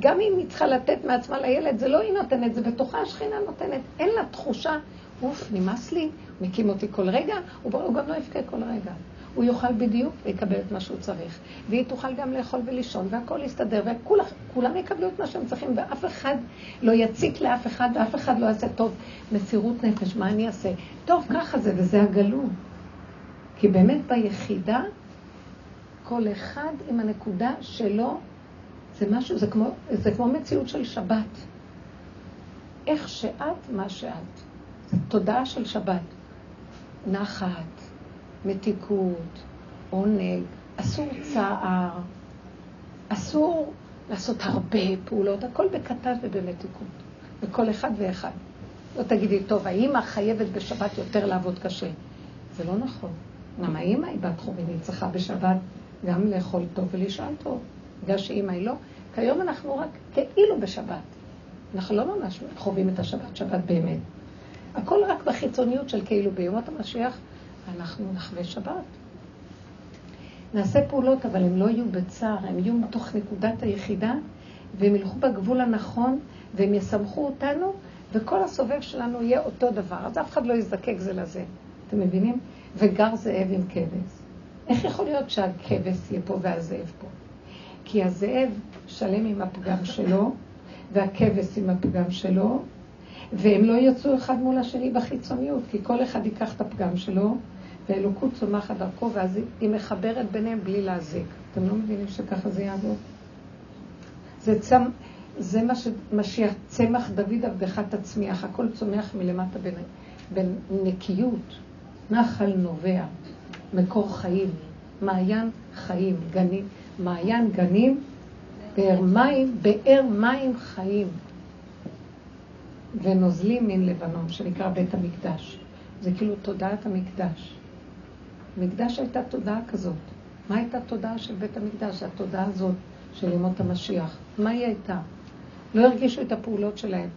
גם אם היא צריכה לתת מעצמה לילד, זה לא היא נותנת, זה בתוכה השכינה נותנת. אין לה תחושה, אוף, נמאס לי, מקים אותי כל רגע, הוא גם לא יבכה כל רגע. הוא יאכל בדיוק ויקבל את מה שהוא צריך. והיא תוכל גם לאכול ולישון, והכל יסתדר, וכולם יקבלו את מה שהם צריכים, ואף אחד לא יציק לאף אחד, ואף אחד לא יעשה טוב. מסירות נפש, מה אני אעשה? טוב, ככה זה, וזה הגלום. כי באמת ביחידה, כל אחד עם הנקודה שלו, זה משהו, זה כמו, זה כמו מציאות של שבת. איך שאת, מה שאת. זו תודעה של שבת. נחת, מתיקות, עונג, אסור צער, אסור לעשות הרבה פעולות, הכל בקטן ובמתיקות, בכל אחד ואחד. לא תגידי, טוב, האימא חייבת בשבת יותר לעבוד קשה. זה לא נכון. למה האימא היא בת חורין, היא צריכה בשבת גם לאכול טוב ולישון טוב. בגלל שאימא היא לא. כיום אנחנו רק כאילו בשבת. אנחנו לא ממש חווים את השבת, שבת באמת. הכל רק בחיצוניות של כאילו ביומות המשיח אנחנו נחווה שבת. נעשה פעולות, אבל הם לא יהיו בצער, הם יהיו מתוך נקודת היחידה, והם ילכו בגבול הנכון, והם יסמכו אותנו, וכל הסובב שלנו יהיה אותו דבר. אז אף אחד לא יזדקק זה לזה. אתם מבינים? וגר זאב עם כבש. איך יכול להיות שהכבש יהיה פה והזאב פה? כי הזאב שלם עם הפגם שלו, והכבש עם הפגם שלו, והם לא יצאו אחד מול השני בחיצוניות, כי כל אחד ייקח את הפגם שלו, ואלוקות צומחת דרכו, ואז היא מחברת ביניהם בלי להזיק. אתם לא מבינים שככה זה יעבוד? זה, צמ... זה מה שמשיח, צמח דוד עבדך תצמיח, הכל צומח מלמטה בין, בין נקיות, נחל נובע, מקור חיים, מעיין חיים, גנים, מעיין גנים, באר מים, באר מים חיים. ונוזלים מן לבנון, שנקרא בית המקדש. זה כאילו תודעת המקדש. מקדש הייתה תודעה כזאת. מה הייתה תודעה של בית המקדש? התודעה הזאת של ימות המשיח. מה היא הייתה? לא הרגישו את הפעולות שלהם.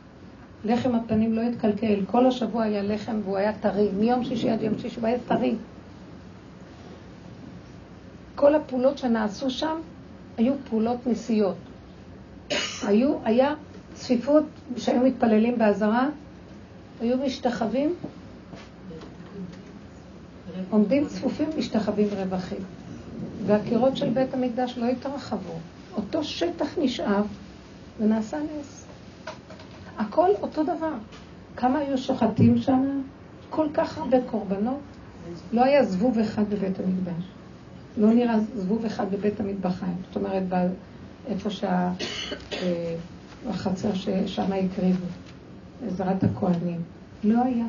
לחם הפנים לא התקלקל, כל השבוע היה לחם והוא היה טרי, מיום שישי עד יום שישי הוא היה טרי. כל הפעולות שנעשו שם היו פעולות נסיעות. היו, היה צפיפות שהיו מתפללים באזהרה, היו משתחווים, עומדים צפופים, משתחווים רווחים. והקירות של בית המקדש לא התרחבו. אותו שטח נשאב ונעשה נס. הכל אותו דבר. כמה היו שוחטים שם? כל כך הרבה קורבנות. לא היה זבוב אחד בבית המקדש. לא נראה זבוב אחד בבית המטבחיים. זאת אומרת, איפה שה... אה, ששם הקריבו, עזרת הכוהנים. לא היה.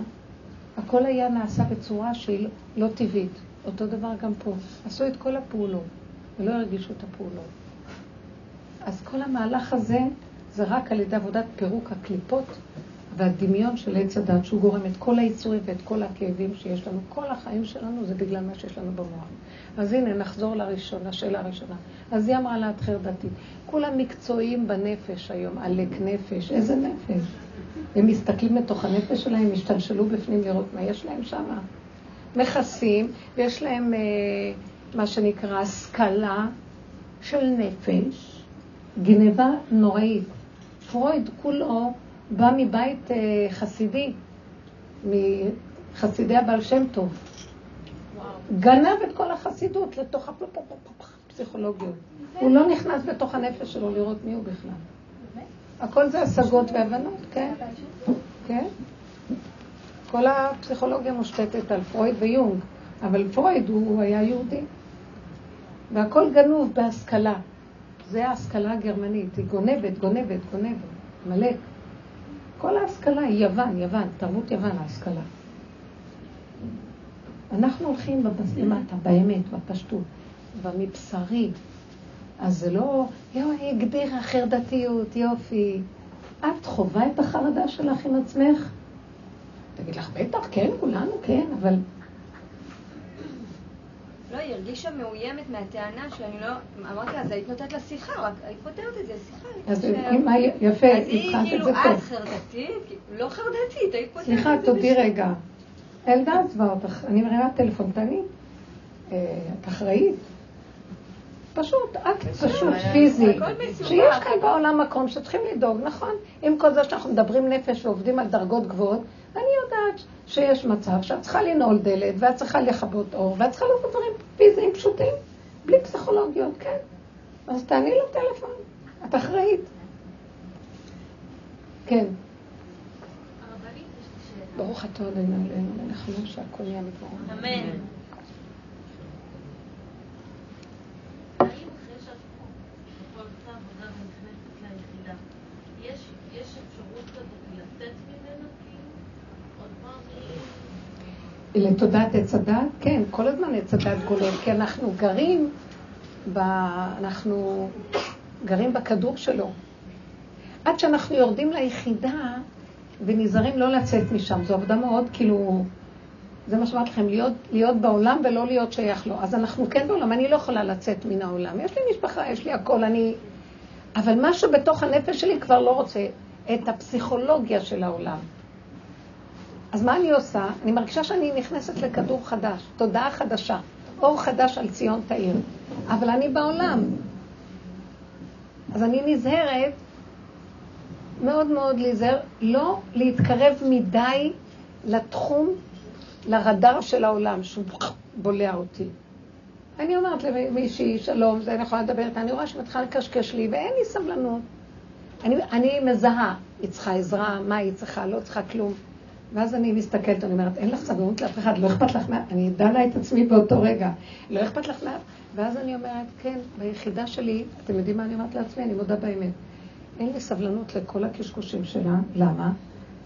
הכל היה נעשה בצורה שהיא לא טבעית. אותו דבר גם פה. עשו את כל הפעולות, ולא הרגישו את הפעולות. אז כל המהלך הזה זה רק על ידי עבודת פירוק הקליפות והדמיון של עץ הדת, שהוא גורם את כל היצורים ואת כל הכאבים שיש לנו. כל החיים שלנו זה בגלל מה שיש לנו במוח. אז הנה, נחזור לראשון, לשאלה הראשונה. אז היא אמרה לה, את חרדתית. כולם מקצועיים בנפש היום, עלק נפש. איזה נפש? הם מסתכלים לתוך הנפש שלהם, השתלשלו בפנים לראות מה יש להם שם. מכסים, ויש להם אה, מה שנקרא השכלה של נפש, גניבה נוראית. פרויד כולו בא מבית אה, חסידי, מחסידי הבעל שם טוב. גנב את כל החסידות לתוך הפסיכולוגיות. הוא לא נכנס בתוך הנפש שלו לראות מי הוא בכלל. הכל זה השגות והבנות, כן. כן. כל הפסיכולוגיה מושתתת על פרויד ויונג, אבל פרויד הוא היה יהודי. והכל גנוב בהשכלה. זה ההשכלה הגרמנית, היא גונבת, גונבת, גונבת, מלא. כל ההשכלה היא יוון, יוון, תרבות יוון ההשכלה. אנחנו הולכים למטה, באמת, בפשטות, במבשרי. אז זה לא, יואו, היא הגדירה חרדתיות, יופי. את חווה את החרדה שלך עם עצמך? תגיד לך, בטח, כן, כולנו כן, אבל... לא, היא הרגישה מאוימת מהטענה שאני לא... אמרתי לה, אז היית נותנת לה שיחה, רק היית פותרת את זה, שיחה. אז אם יפה, אז היא כאילו, את חרדתית? לא חרדתית, היית פותרת את זה. סליחה, תודי רגע. אלדה עזבה אותך, אני מרימה טלפון, תעני. אה, את אחראית. פשוט, את פשוט פיזי. שיש כאן בעולם מקום שצריכים לדאוג, נכון? עם כל זה שאנחנו מדברים נפש ועובדים על דרגות גבוהות, אני יודעת שיש מצב שאת צריכה לנעול דלת, ואת צריכה לכבות אור, ואת צריכה לעשות דברים פיזיים פשוטים, בלי פסיכולוגיות, כן? אז תעני לו טלפון, את אחראית. כן. ברוך אתה אדוני עלינו, מלך שהכל נהיה מדברו. אמן. לתודעת עץ הדת? כן, כל הזמן עץ הדת גולל, כי אנחנו גרים, ב... אנחנו גרים בכדור שלו. עד שאנחנו יורדים ליחידה ונזהרים לא לצאת משם. זו עבודה מאוד, כאילו, זה מה שאמרתי לכם, להיות, להיות בעולם ולא להיות שייך לו. אז אנחנו כן בעולם, אני לא יכולה לצאת מן העולם. יש לי משפחה, יש לי הכל, אני... אבל משהו בתוך הנפש שלי כבר לא רוצה את הפסיכולוגיה של העולם. אז מה אני עושה? אני מרגישה שאני נכנסת לכדור חדש, תודעה חדשה, אור חדש על ציון תאיר. אבל אני בעולם. אז אני נזהרת, מאוד מאוד להיזהר, לא להתקרב מדי לתחום, לרדאר של העולם, שהוא בולע אותי. אני אומרת למישהי, שלום, זה נכון לדבר איתה, אני רואה שמתחילה לקשקש לי, ואין לי סבלנות. אני, אני מזהה, היא צריכה עזרה, מה היא צריכה, לא צריכה כלום. ואז אני מסתכלת, אני אומרת, אין לך סבלנות לאף אחד, לא אכפת לך מה... אני דנה את עצמי באותו רגע, לא אכפת לך מה... ואז אני אומרת, כן, ביחידה שלי, אתם יודעים מה אני אומרת לעצמי? אני מודה באמת. אין לי סבלנות לכל הקשקושים שלה, למה?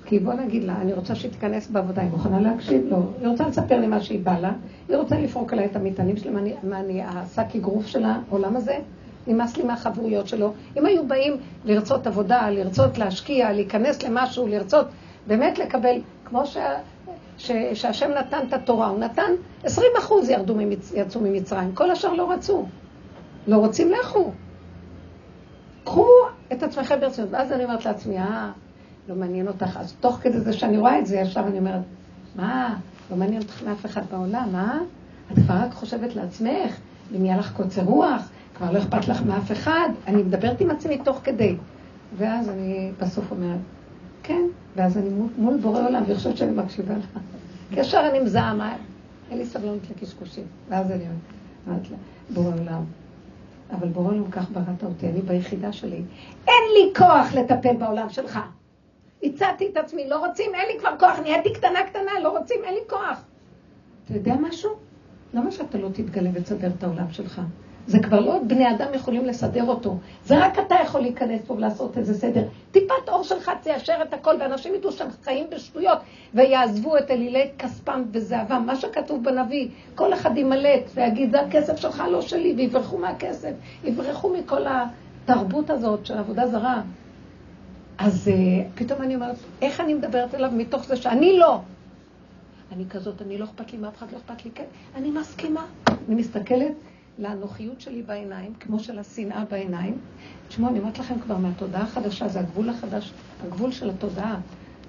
כי בוא נגיד לה, אני רוצה שהיא תיכנס בעבודה, היא מוכנה להקשיב? לא. היא רוצה לספר לי מה שהיא באה לה, היא רוצה לפרוק עליי את המטענים אני, מה אני השק אגרוף של העולם הזה, נמאס לי מהחברויות שלו. אם היו באים לרצות עבודה, לרצות להשקיע, להיכנס למשהו, לרצות באמת לקבל, כמו ש... ש... שהשם נתן את התורה, הוא נתן 20 אחוז ירדו ממצ... יצאו ממצרים, כל השאר לא רצו. לא רוצים, לכו. קחו את עצמכם ברצינות. ואז אני אומרת לעצמי, אה, לא מעניין אותך. אז תוך כדי זה שאני רואה את זה, ישר אני אומרת, מה, לא מעניין אותך מאף אחד בעולם, אה? את כבר רק חושבת לעצמך, אם יהיה לך קוצר רוח, כבר לא אכפת לך מאף אחד. אני מדברת עם עצמי תוך כדי. ואז אני בסוף אומרת, כן, ואז אני מול בורא עולם, ואני חושבת שאני מקשיבה לך. ישר אני מזהה, אין לי סבלנות לקשקושים. ואז אני אומרת לה, בורא עולם, אבל בורא עולם כך בראת אותי, אני ביחידה שלי. אין לי כוח לטפל בעולם שלך. הצעתי את עצמי, לא רוצים, אין לי כבר כוח, נהייתי קטנה קטנה, לא רוצים, אין לי כוח. אתה יודע משהו? למה שאתה לא תתגלה ותסדר את העולם שלך? זה כבר לא בני אדם יכולים לסדר אותו. זה רק אתה יכול להיכנס פה ולעשות איזה סדר. טיפת אור שלך תיישר את הכל, ואנשים ידעו שהם חיים בשטויות, ויעזבו את אלילי כספם וזהבם. מה שכתוב בנביא, כל אחד ימלט ויגיד, זה הכסף שלך, לא שלי, ויברחו מהכסף. יברחו מכל התרבות הזאת של עבודה זרה. אז uh, פתאום אני אומרת, איך אני מדברת אליו מתוך זה שאני לא? אני כזאת, אני לא אכפת לי מאף אחד, לא אכפת לי, כן, אני מסכימה. אני מסתכלת לאנוכיות שלי בעיניים, כמו של השנאה בעיניים. תשמעו, אני אומרת לכם כבר מהתודעה החדשה, זה הגבול החדש, הגבול של התודעה.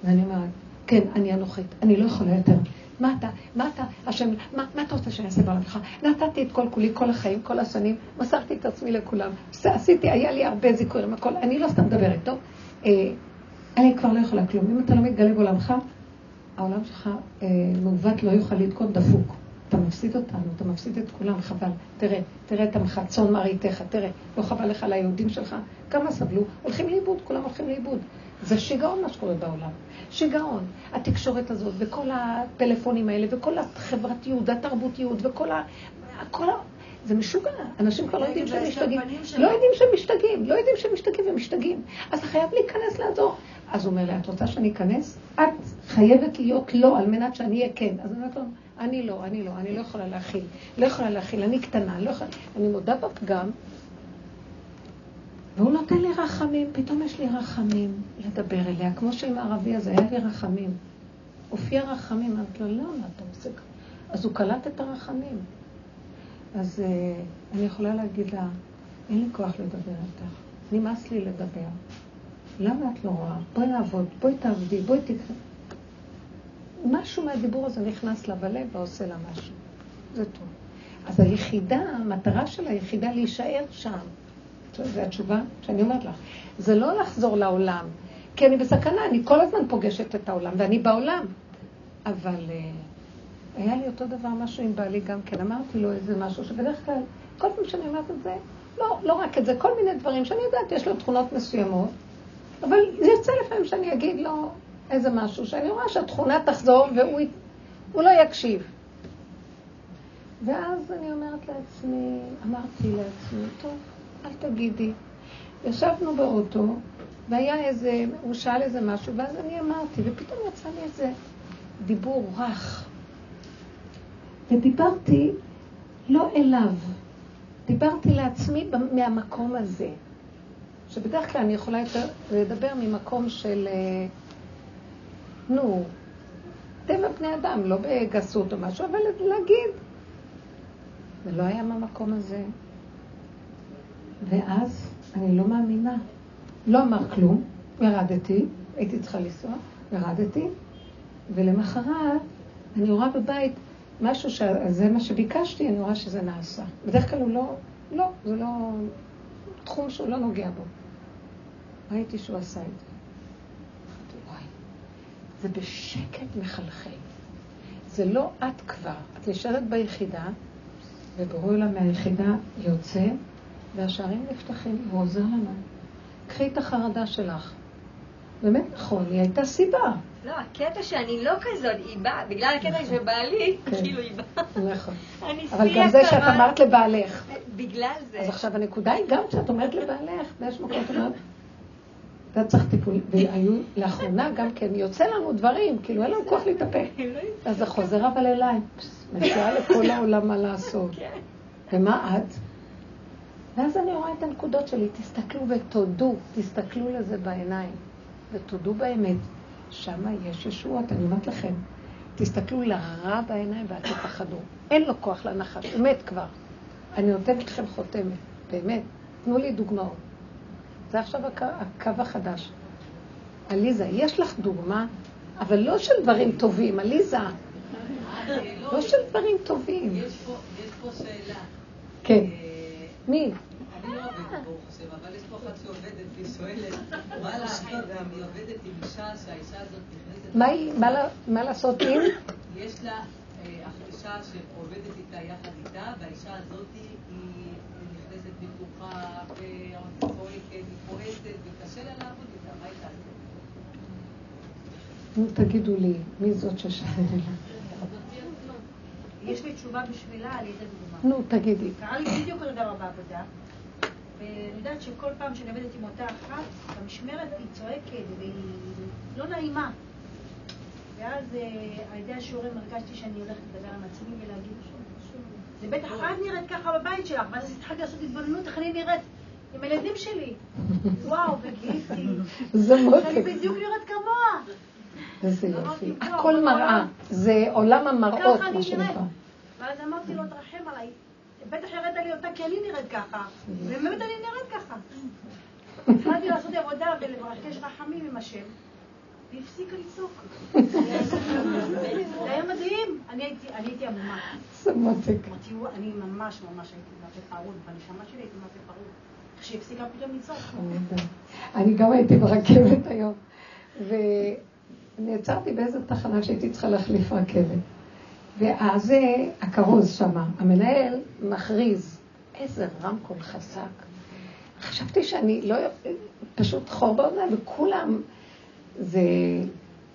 ואני אומרת, כן, אני אנוכית, אני לא יכולה יותר. מה אתה, מה אתה, השם, מה, מה אתה רוצה שאני אעשה בעולמך? נתתי את כל כולי, כל החיים, כל השנים, מסרתי את עצמי לכולם. עשיתי, היה לי הרבה זיכויים, הכל, אני לא סתם מדברת, טוב? אה, אני כבר לא יכולה כלום. אם אתה לא מתגלה בעולמך, העולם שלך אה, מעוות לא יוכל לתקון דפוק. אתה מפסיד אותנו, אתה מפסיד את כולם, חבל. תראה, תראה את עמך, צאן מרעיתך, תראה, לא חבל לך על היהודים שלך? כמה סבלו? הולכים לאיבוד, כולם הולכים לאיבוד. זה שיגעון מה שקורה בעולם. שיגעון. התקשורת הזאת, וכל הפלאפונים האלה, וכל החברתיות, והתרבותיות, וכל ה... כל ה... זה משוגע, אנשים כבר לא יודעים שהם משתגעים. לא יודעים שהם משתגעים, לא יודעים שהם משתגעים ומשתגעים. אז אתה חייב להיכנס לעזור. אז הוא אומר לי, את רוצה שאני אכנס? את חייבת להיות לא, על מנת שאני אהיה כן. אז אני אומרת לו, אני לא, אני לא, אני לא יכולה להכיל. לא יכולה להכיל, אני קטנה, לא יכולה... אני מודה בפגם, והוא נותן לי רחמים, פתאום יש לי רחמים לדבר אליה, כמו שעם הערבי הזה, היה לי רחמים. הופיע רחמים, אמרתי לו, למה אתה עושה ככה? אז הוא קלט את הרחמים. אז uh, אני יכולה להגיד לה, אין לי כוח לדבר איתך, נמאס לי לדבר. למה את לא רואה? בואי נעבוד, בואי תעבדי, בואי תקרא. משהו מהדיבור הזה נכנס לה בלב ועושה לה משהו. זה טוב. אז היחידה, המטרה של היחידה להישאר שם. זו התשובה שאני אומרת לך. זה לא לחזור לעולם, כי אני בסכנה, אני כל הזמן פוגשת את העולם, ואני בעולם. אבל uh, היה לי אותו דבר משהו עם בעלי גם כן. אמרתי לו איזה משהו שבדרך כלל, כל פעם שאני אומרת את זה, לא, לא רק את זה, כל מיני דברים שאני יודעת, יש לו תכונות מסוימות, אבל זה יוצא לפעמים שאני אגיד לו איזה משהו, שאני רואה שהתכונה תחזור והוא לא יקשיב. ואז אני אומרת לעצמי, אמרתי לעצמי, טוב, אל תגידי. ישבנו באוטו, והיה איזה, הוא שאל איזה משהו, ואז אני אמרתי, ופתאום יצא לי איזה דיבור רך. ודיברתי לא אליו, דיברתי לעצמי מהמקום הזה. שבדרך כלל אני יכולה יותר לדבר ממקום של, אה, נו, טבע בני אדם, לא בגסות או משהו, אבל להגיד. זה לא היה מהמקום הזה. ואז אני לא מאמינה. לא אמר כלום, ירדתי, הייתי צריכה לנסוע, ירדתי, ולמחרת אני רואה בבית משהו שזה מה שביקשתי, אני רואה שזה נעשה. בדרך כלל הוא לא, לא, זה לא תחום שהוא לא נוגע בו. ראיתי שהוא עשה את זה. אמרתי, וואי, זה בשקט מחלחל. זה לא את כבר, את נשארת ביחידה, וברור לה מהיחידה יוצא, והשערים נפתחים, הוא עוזר לנו. קחי את החרדה שלך. באמת נכון, היא הייתה סיבה. לא, הקטע שאני לא כזאת, היא באה, בגלל הקטע של בעלי, כן. כאילו היא באה. נכון. אבל גם זה שאת אמרת לבעלך. בגלל זה. אז עכשיו הנקודה היא גם כשאת אומרת לבעלך, באיזשהו מקום את אומרת, אתה צריך טיפול. והיו לאחרונה גם כן, יוצא לנו דברים, כאילו אין לנו כוח להתאפק. אז זה חוזר אבל אליי. מציעה לכל העולם מה לעשות. ומה את? ואז אני רואה את הנקודות שלי, תסתכלו ותודו, תסתכלו לזה בעיניים, ותודו באמת. שם יש ישועות, אני אומרת לכם. תסתכלו לרע בעיניים ואל תפחדו. אין לו כוח לנחש, הוא מת כבר. אני נותנת לכם חותמת, באמת. תנו לי דוגמאות. זה עכשיו הקו, הקו החדש. עליזה, יש לך דוגמה, אבל לא של דברים טובים, עליזה. לא של דברים טובים. יש פה שאלה. כן. מי? אני לא עובדת, ברוך השם, אבל יש פה אחת שעובדת והיא שואלת, מה לעשות אם היא עובדת עם אישה שהאישה הזאת נכנסת... מה לעשות אם? יש לה אישה שעובדת איתה יחד איתה, והאישה הזאת היא נכנסת היא נו, תגידו לי, מי זאת ששאלה? יש לי תשובה בשבילה על איזה דוגמה. נו, תגידי. קרה לי בדיוק אותו דבר בעבודה, ואני יודעת שכל פעם שאני עובדת עם אותה אחת, במשמרת היא צועקת והיא לא נעימה. ואז אה, על ידי השיעורים הרגשתי שאני הולכת לדבר עם עצמי ולהגיד, זה בטח את נראית ככה בבית שלך, ואז התחלתי לעשות התבוננות איך אני נראית עם הילדים שלי. וואו, וגיליתי. זה מותק. אני בדיוק נראית כמוה. איזה יופי. הכל מראה. זה עולם המראות, מה שנקרא. ואז אמרתי לו, תרחם עליי. בטח ירד לי אותה כי אני נראית ככה. ובאמת אני נראית ככה. התחלתי לעשות עבודה ולבקש רחמים עם השם. והיא הפסיקה לצעוק. זה היה מדהים. אני הייתי עמומה. זה מותק. אני ממש ממש הייתי מוות בנשמה שלי הייתי מוות. שהיא הפסיקה פתאום לצעוק. אני גם הייתי ברכבת היום. ונעצרתי באיזה תחנה שהייתי צריכה להחליף רכבת. ואז הכרוז שמה, המנהל מכריז, איזה רמקול חזק. חשבתי שאני לא, פשוט חור באוזניים, וכולם, זה...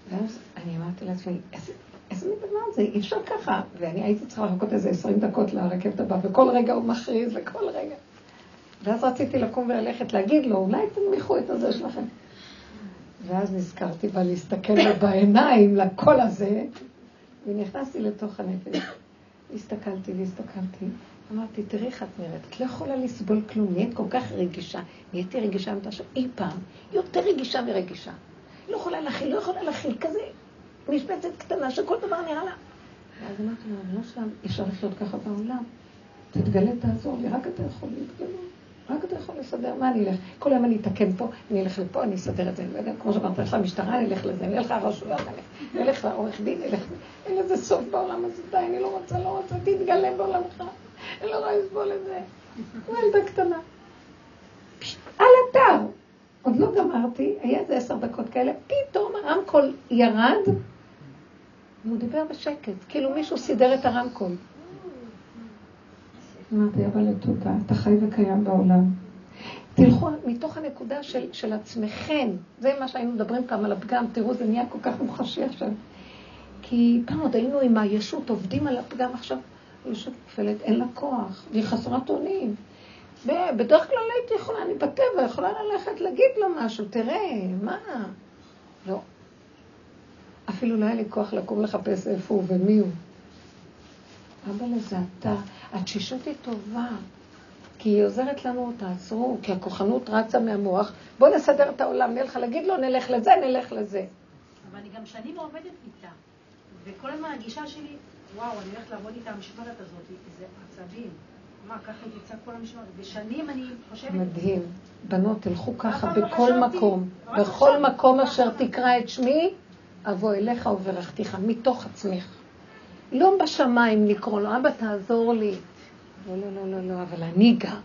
ואז אני אמרתי לעצמי, איזה, איזה מין דבר זה, אי אפשר ככה. ואני הייתי צריכה לחכות איזה עשרים דקות לרכבת הבאה, וכל רגע הוא מכריז, וכל רגע. ואז רציתי לקום וללכת להגיד לו, אולי תנמיכו את הזה שלכם. ואז נזכרתי בה להסתכל לו בעיניים, לקול הזה, ונכנסתי לתוך הנפש. הסתכלתי והסתכלתי, אמרתי, תראי איך את נראית, את לא יכולה לסבול כלום, נהיית כל כך רגישה, נהייתי רגישה יותר אי פעם, יותר רגישה מרגישה. לא יכולה להכיל, לא יכולה להכיל, כזה משבצת קטנה שכל דבר נראה לה. ואז אמרתי לו, אני לא שם, אפשר לחיות ככה בעולם. תתגלה, תעזור לי, רק אתה יכול להתגלות. רק אתה יכול לסדר, מה אני אלך? כל היום אני אתקן פה, אני אלך לפה, אני אסדר את זה, אני לא יודע, כמו שאמרת, לך למשטרה, אלך לזה, אני אלך לרשויות, אני אלך לעורך דין, אני אלך... אין לזה סוף בעולם הזה, די, אני לא רוצה, לא רוצה, תתגלה בעולמך, אני לא יכולה לסבול את זה. כמו ילדה קטנה. על אתר. עוד לא גמרתי, היה איזה עשר דקות כאלה, פתאום הרמקול ירד, והוא דיבר בשקט, כאילו מישהו סידר את הרמקול. אמרתי, אבל תודה, אתה חי וקיים בעולם. תלכו מתוך הנקודה של, של עצמכם, זה מה שהיינו מדברים פעם על הפגם, תראו, זה נהיה כל כך מוחשי עכשיו. כי פעם עוד היינו עם הישות, עובדים על הפגם, עכשיו הישות נופלת, אין לה כוח, והיא חסרת אונים. בדרך כלל הייתי יכולה, אני בטבע, יכולה ללכת להגיד לו משהו, תראה, מה? לא. אפילו לא היה לי כוח לקום לחפש איפה הוא ומי הוא. אבא לזה אתה, התשישות היא טובה, כי היא עוזרת לנו, תעצרו, כי הכוחנות רצה מהמוח, בואו נסדר את העולם, נלך להגיד לו, נלך לזה, נלך לזה. אבל אני גם שנים עובדת איתה, וכל הזמן הגישה שלי, וואו, אני הולכת לעבוד איתה המשמרת הזאת, זה עצבים. מה, ככה היא תצא כל המשמרת? ושנים אני חושבת... מדהים. בנות, תלכו ככה בכל מקום. בכל מקום אשר תקרא את שמי, אבוא אליך וברכתיך, מתוך עצמך. לא בשמיים לקרוא לו, אבא תעזור לי. לא, לא, לא, לא, לא, אבל אני גם.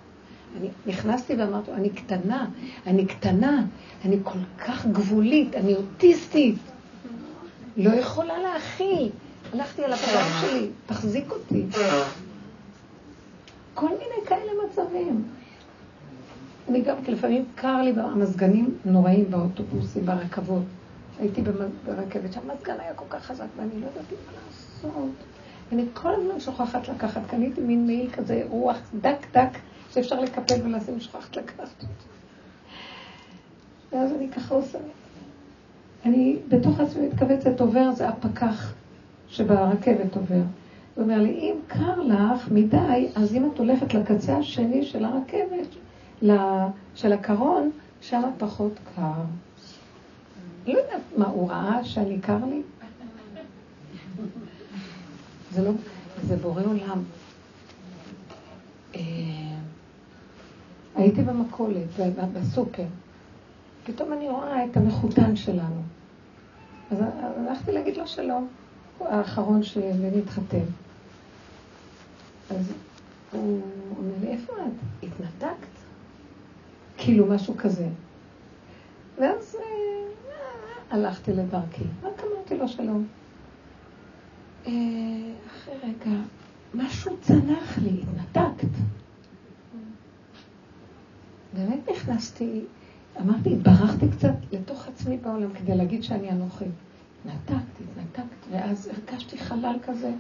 אני נכנסתי ואמרתי, אני קטנה, אני קטנה, אני כל כך גבולית, אני אוטיסטית. לא יכולה להכיל. הלכתי על הפגם שלי, תחזיק אותי. כל מיני כאלה מצבים. אני גם, לפעמים קר לי, המזגנים נוראים באוטובוסים, ברכבות. הייתי ברכבת, שהמזגן היה כל כך חזק, ואני לא ידעתי מה לעשות. ואני כל הזמן שוכחת לקחת, קניתי מין מעיל כזה, רוח דק דק, שאפשר לקפל ולשים, שוכחת לקחת אותו. ואז אני ככה עושה. אני בתוך עצמי מתכווצת, עובר, זה הפקח שברכבת עובר. הוא אומר לי, אם קר לך מדי, אז אם את הולכת לקצה השני של הרכבת, של הקרון, שם פחות קר. לא יודעת מה, הוא ראה שאני קר לי? זה לא, זה בורא עולם. אה, הייתי במכולת, בסופר. פתאום אני רואה את המחותן שלנו. אז הלכתי להגיד לו שלום, הוא האחרון שנתחתן. אז הוא אומר לי, איפה את? התנתקת? כאילו משהו כזה. ואז אה, הלכתי לדרכי, רק אמרתי לו שלום. אה, אחרי רגע, משהו צנח לי, התנתקת. באמת נכנסתי, אמרתי, התברכתי קצת לתוך עצמי בעולם כדי להגיד שאני אנוכי. התנתקתי, התנתקתי, ואז הרגשתי חלל כזה.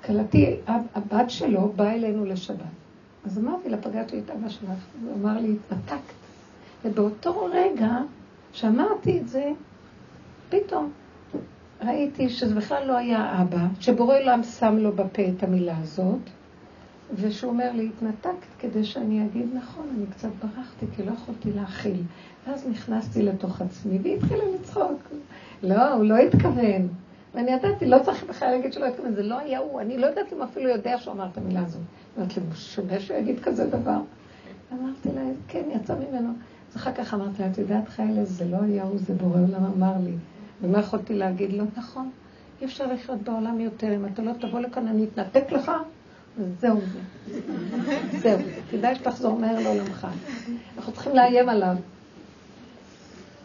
וכלתי, הבת שלו באה אלינו לשבת. אז אמרתי לה, פגשתי את אבא שלך, הוא אמר לי, התנתקת. ובאותו רגע שאמרתי את זה, פתאום ראיתי שזה בכלל לא היה אבא, שבורא עולם שם לו בפה את המילה הזאת, ושהוא אומר לי, התנתקת כדי שאני אגיד נכון, אני קצת ברחתי, כי לא יכולתי להכיל. ואז נכנסתי לתוך עצמי והתחילה לצחוק. לא, הוא לא התכוון. ואני ידעתי, לא צריך בכלל להגיד שלא התכוון, זה לא היה הוא, אני לא יודעת אם אפילו יודע שהוא אמר את המילה הזאת. אמרתי לו, שונה שהוא יגיד כזה דבר. אמרתי לה, כן, יצא ממנו. אז אחר כך אמרתי לה, את יודעת חיילה, זה לא היה הוא, זה בורא עולם אמר לי. ומה יכולתי להגיד לו? נכון, אי אפשר לחיות בעולם יותר, אם אתה לא תבוא לכאן, אני אתנתק לך, וזהו זה. זהו, כדאי שתחזור מהר לעולמך. אנחנו צריכים לאיים עליו.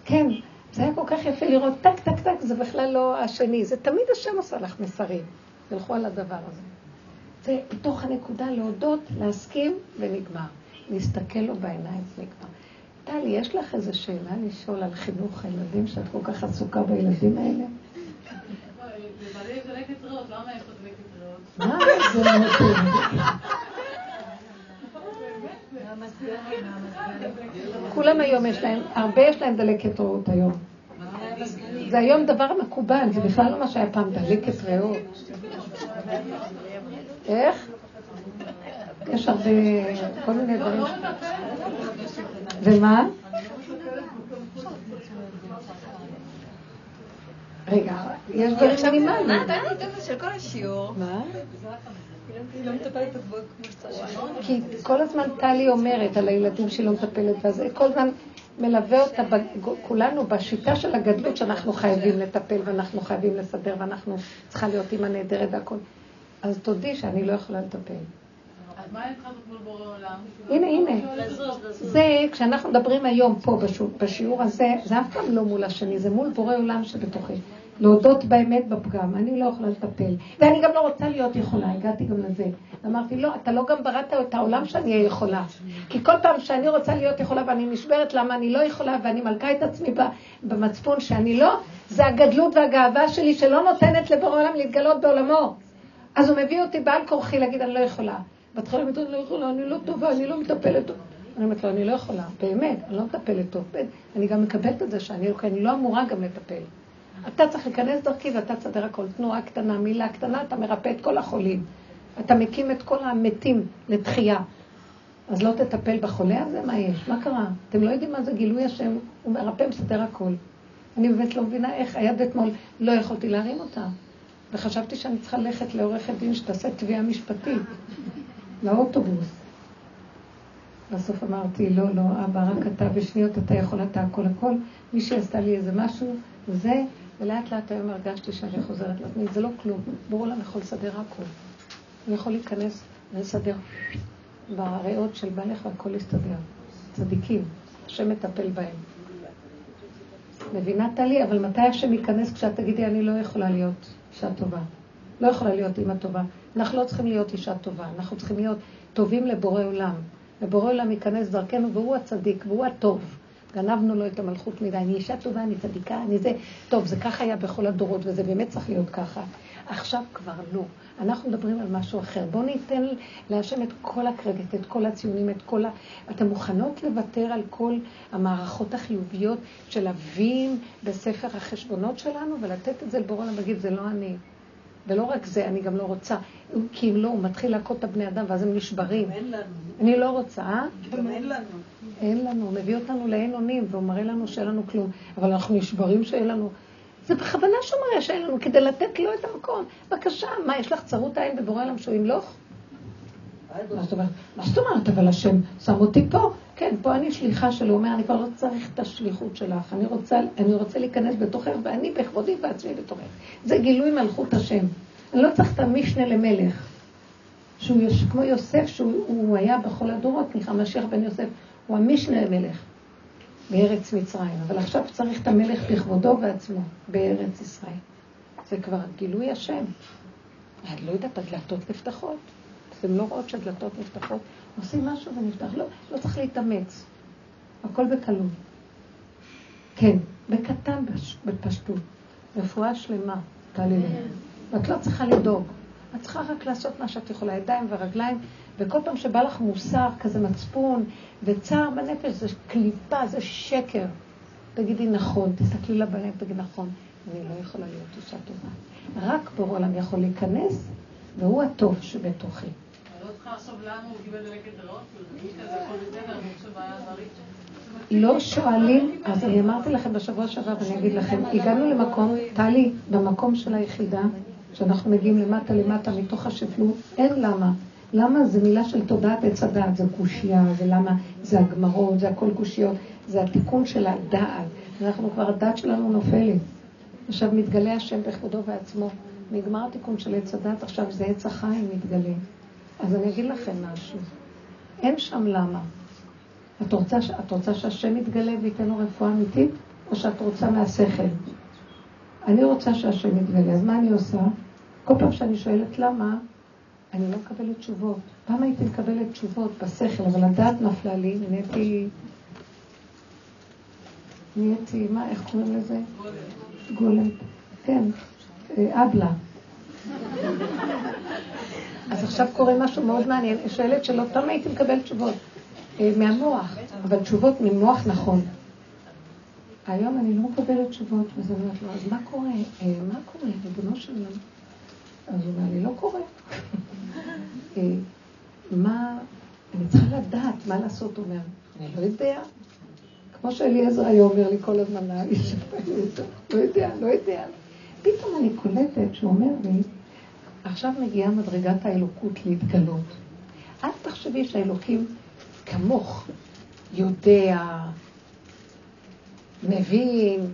כן, זה היה כל כך יפה לראות טק, טק, טק, זה בכלל לא השני. זה תמיד השם עושה לך מסרים. תלכו על הדבר הזה. זה בתוך הנקודה להודות, להסכים, ונגמר. להסתכל לו בעיניים, נגמר. טלי, יש לך איזו שאלה לשאול על חינוך הילדים, שאת כל כך עסוקה בילדים האלה? מה זה כולם היום יש להם, הרבה יש להם דלקת ריאות היום. זה היום דבר מקובל, זה בכלל לא מה שהיה פעם דלקת ריאות. איך? יש הרבה, כל מיני דברים. ומה? רגע, יש דברים מינימליים. מה הבעיה הזה של כל השיעור? מה? היא לא מטפלת בו כמו שצריך. כי כל הזמן טלי אומרת על הילדים שהיא לא מטפלת, ואז כל הזמן מלווה אותה, כולנו בשיטה של הגדלות שאנחנו חייבים לטפל ואנחנו חייבים לסדר ואנחנו צריכה להיות אימא נהדרת והכל. אז תודי שאני לא יכולה לטפל. אז מה אין לך מול בורא עולם? הנה, הנה. זה, כשאנחנו מדברים היום פה בשיעור, הזה, זה אף פעם לא מול השני, זה מול בורא עולם שבתוכי. להודות באמת בפגם, אני לא יכולה לטפל. ואני גם לא רוצה להיות יכולה, הגעתי גם לזה. אמרתי, לא, אתה לא גם בראת את העולם שאני אהיה יכולה. כי כל פעם שאני רוצה להיות יכולה ואני נשברת למה אני לא יכולה ואני מלכה את עצמי במצפון שאני לא, זה הגדלות והגאווה שלי שלא נותנת לבורא עולם להתגלות בעולמו. אז הוא מביא אותי בעל כורחי להגיד, אני לא יכולה. בהתחלה אני לא יכולה, אני לא טובה, אני לא מטפלת טוב. אני אומרת לו, אני לא יכולה, באמת, אני לא מטפלת טוב. אני גם מקבלת את זה שאני אני לא אמורה גם לטפל. אתה צריך להיכנס דרכי ואתה תסדר הכל. תנועה קטנה, מילה קטנה, אתה מרפא את כל החולים. אתה מקים את כל המתים לתחייה. אז לא תטפל בחולה הזה? מה יש? מה קרה? אתם לא יודעים מה זה גילוי השם, הוא מרפא, מסדר הכל. אני באמת לא מבינה איך, היד אתמול, לא יכולתי להרים אותה. וחשבתי שאני צריכה ללכת לעורכת דין שתעשה תביעה משפטית, לאוטובוס. בסוף אמרתי, לא, לא, אבא, רק אתה בשניות, אתה יכול, אתה הכל הכל. מישהי עשתה לי איזה משהו, וזה, ולאט לאט היום הרגשתי שאני חוזרת לעצמי, זה לא כלום. ברור למה יכול לסדר הכל. אני יכול להיכנס ולסדר בריאות של בעלך והכל יסתדר. צדיקים, השם מטפל בהם. מבינה טלי? אבל מתי השם ייכנס כשאת תגידי, אני לא יכולה להיות אישה טובה. לא יכולה להיות אימא טובה. אנחנו לא צריכים להיות אישה טובה, אנחנו צריכים להיות טובים לבורא עולם. ובורא עולם ייכנס דרכנו, והוא הצדיק, והוא הטוב. גנבנו לו את המלכות מדי. אני אישה טובה, אני צדיקה, אני זה. טוב, זה ככה היה בכל הדורות, וזה באמת צריך להיות ככה. עכשיו כבר לא. אנחנו מדברים על משהו אחר. בואו ניתן להשם את כל הקרדיט, את כל הציונים, את כל ה... אתן מוכנות לוותר על כל המערכות החיוביות של להבין בספר החשבונות שלנו ולתת את זה לבורא עולם ולהגיד, זה לא אני. ולא רק זה, אני גם לא רוצה. כי אם לא, הוא מתחיל להכות את הבני אדם ואז הם נשברים. אין לנו. אני לא רוצה, אה? גם אין לנו. אין לנו, הוא מביא אותנו לאין אונים, והוא מראה לנו שאין לנו כלום. אבל אנחנו נשברים שאין לנו. זה בכוונה שהוא מראה שאין לנו, כדי לתת לו את המקום. בבקשה, מה, יש לך צרות עין בבורא עולם שהוא ימלוך? מה זאת אומרת? מה זאת אומרת? אבל השם שם אותי פה. כן, פה אני שליחה שלו, אומר, אני כבר לא צריך את השליחות שלך. אני רוצה, אני רוצה להיכנס בתוכך, ואני בכבודי ועצמי בתוכך. זה גילוי מלכות השם. אני לא צריך את המשנה למלך. שהוא יש, כמו יוסף, שהוא הוא היה בכל הדורות, נקרא משיח בן יוסף, הוא המשנה למלך בארץ מצרים. אבל עכשיו צריך את המלך בכבודו ועצמו בארץ ישראל. זה כבר גילוי השם. אני לא יודעת, הדלתות נפתחות. אתם לא רואות שהדלתות נפתחות? עושים משהו ונפתח. לא, לא צריך להתאמץ. הכל בקלות. כן, בקטן בש- בפשטות. רפואה שלמה, תעלי לי. ואת לא צריכה לדאוג. את צריכה רק לעשות מה שאת יכולה, ידיים ורגליים, וכל פעם שבא לך מוסר, כזה מצפון, וצער בנפש, זה קליפה, זה שקר. תגידי נכון, תסתכלי לה בעיניים, תגידי נכון, אני לא יכולה להיות אישה טובה. רק בורא עולם יכול להיכנס, והוא הטוב שבתוכי. לא. לא שואלים, אז אני אמרתי לכם בשבוע שעבר ואני אגיד לכם, הגענו למקום, טלי, במקום של היחידה, שאנחנו מגיעים למטה למטה מתוך השפלות, אין למה. למה זה מילה של תודעת עץ הדעת, זה קושייה, זה למה, זה הגמרות, זה הכל קושיות, זה התיקון של הדעת. אנחנו כבר, הדעת שלנו נופלת. עכשיו מתגלה השם בכבודו ועצמו. נגמר התיקון של עץ הדת, עכשיו זה עץ החיים מתגלה. אז אני אגיד לכם משהו. אין שם למה. את רוצה, ש- את רוצה שהשם יתגלה וייתן לו רפואה אמיתית, או שאת רוצה מהשכל? אני רוצה שהשם יתגלה, אז מה אני עושה? כל פעם שאני שואלת למה, אני לא מקבלת תשובות. פעם הייתי מקבלת תשובות בשכל, אבל הדעת נפלה לי, נהייתי... נהייתי, מה, איך קוראים לזה? גולם. כן, אה, אבלה. אז עכשיו קורה משהו מאוד מעניין. שואלת שלא, פעם הייתי מקבלת תשובות אה, מהמוח, אבל תשובות ממוח נכון. היום אני לא מקבלת תשובות, אז אני אומרת לו, אז מה קורה? אה, מה קורה, ריבונו של עולם? אז הוא אומר לי, לא קורה. אה, מה, אני צריכה לדעת מה לעשות, הוא אומר, אני לא יודע. כמו שאליעזר היה אומר לי כל הזמן, לא יודע, לא יודע. פתאום אני קולטת שהוא אומר לי, עכשיו מגיעה מדרגת האלוקות להתגלות. אל תחשבי שהאלוקים כמוך יודע, מבין,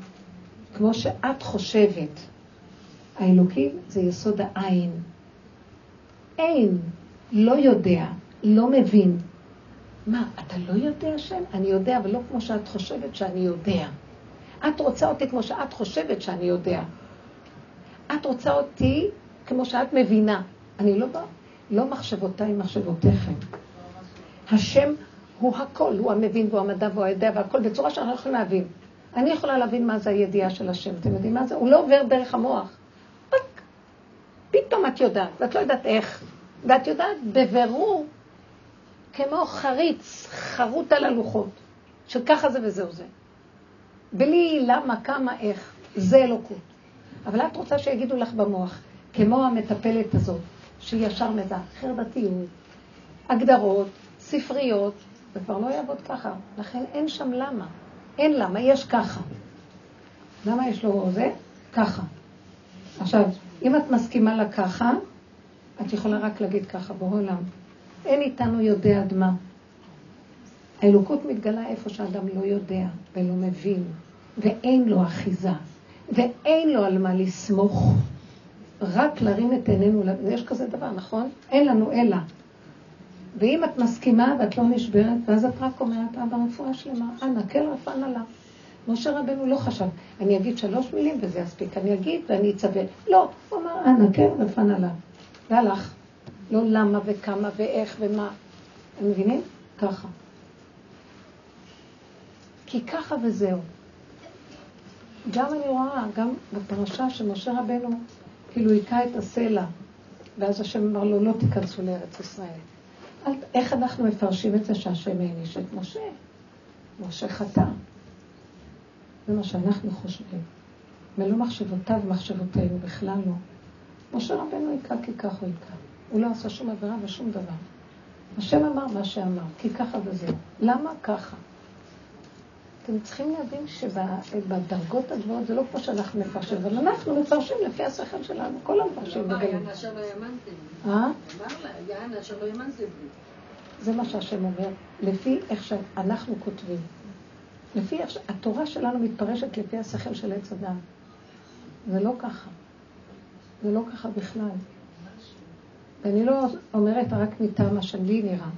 כמו שאת חושבת. האלוקים זה יסוד העין. אין, לא יודע, לא מבין. מה, אתה לא יודע שם? אני יודע, אבל לא כמו שאת חושבת שאני יודע. את רוצה אותי כמו שאת חושבת שאני יודע. את רוצה אותי כמו שאת מבינה. אני לא, לא מחשבותיי מחשבותיכם. השם הוא הכל, הוא המבין והוא המדע והוא הידע והכל בצורה שאנחנו יכולים להבין. אני יכולה להבין מה זה הידיעה של השם, אתם יודעים מה זה? הוא לא עובר דרך המוח. רק פתאום את יודעת, ואת לא יודעת איך. ואת יודעת בבירור, כמו חריץ, חרוט על הלוחות, שככה זה וזהו זה. בלי למה, כמה, איך. זה אלוקות. אבל את רוצה שיגידו לך במוח, כמו המטפלת הזאת, שהיא ישר מזה, חרדתיות, הגדרות, ספריות, זה כבר לא יעבוד ככה. לכן אין שם למה. אין למה, יש ככה. למה יש לו זה? ככה. עכשיו, אם את מסכימה לה ככה, את יכולה רק להגיד ככה, בעולם. אין איתנו יודע עד מה. האלוקות מתגלה איפה שאדם לא יודע ולא מבין, ואין לו אחיזה, ואין לו על מה לסמוך. רק להרים את עינינו, יש כזה דבר, נכון? אין לנו אלא. ואם את מסכימה ואת לא נשברת, ואז את רק אומרת, אבא רפואה שלמה, אנא, כן רפא נא לה. משה רבנו לא חשב, אני אגיד שלוש מילים וזה יספיק, אני אגיד ואני אצווה. לא, הוא אמר, אנא, כן רפא נא לה. והלך. לא למה וכמה ואיך ומה. אתם מבינים? ככה. כי ככה וזהו. גם אני רואה, גם בפרשה שמשה רבנו כאילו היכה את הסלע, ואז השם אמר לו, לא תיכנסו לארץ ישראל. איך אנחנו מפרשים את זה שהשם העניש את משה? משה חטא. זה מה שאנחנו חושבים. ולא מחשבותיו ומחשבותינו, בכלל לא. משה רבנו היכה כי כך הוא היכה. הוא לא עשה שום עבירה ושום דבר. השם אמר מה שאמר, כי ככה וזהו. למה ככה? אתם צריכים להבין שבדרגות הגבוהות זה לא כמו שאנחנו מפרשים, אבל אנחנו מפרשים לפי השכל שלנו, כל המפרשים בגלים. יען אשר לא האמנתם. אה? יען אשר לא האמנתם זה מה שהשם אומר, לפי איך שאנחנו כותבים. לפי איך שהתורה שלנו מתפרשת לפי השכל של עץ אדם. זה לא ככה. זה לא ככה בכלל. ואני לא אומרת רק מטעם מה שלי נראה.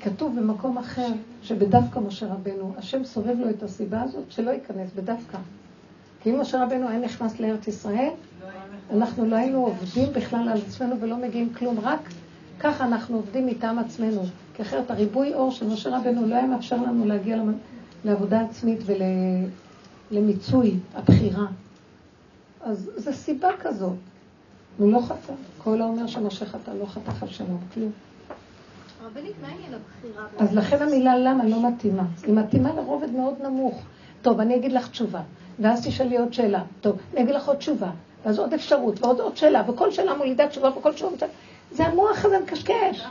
כי כתוב במקום אחר, שבדווקא משה רבנו, השם סובב לו את הסיבה הזאת שלא ייכנס בדווקא. כי אם משה רבנו היה נכנס לארץ ישראל, אנחנו לא היינו עובדים בכלל על עצמנו ולא מגיעים כלום, רק ככה אנחנו עובדים מטעם עצמנו. כי אחרת הריבוי אור של משה רבנו לא היה מאפשר לנו להגיע לעבודה עצמית ולמיצוי הבחירה. אז זו סיבה כזאת. הוא לא חטא. כל האומר שמשה חטא לא חטא שלום, כלום. רבנית, מה עניין הבחירה? אז לכן המילה למה לא מתאימה. היא מתאימה לרובד מאוד נמוך. טוב, אני אגיד לך תשובה, ואז תשאלי עוד שאלה. טוב, אני אגיד לך עוד תשובה, ואז עוד אפשרות, ועוד עוד שאלה, וכל שאלה מולידה תשובה, וכל תשובה... זה המוח הזה מקשקש.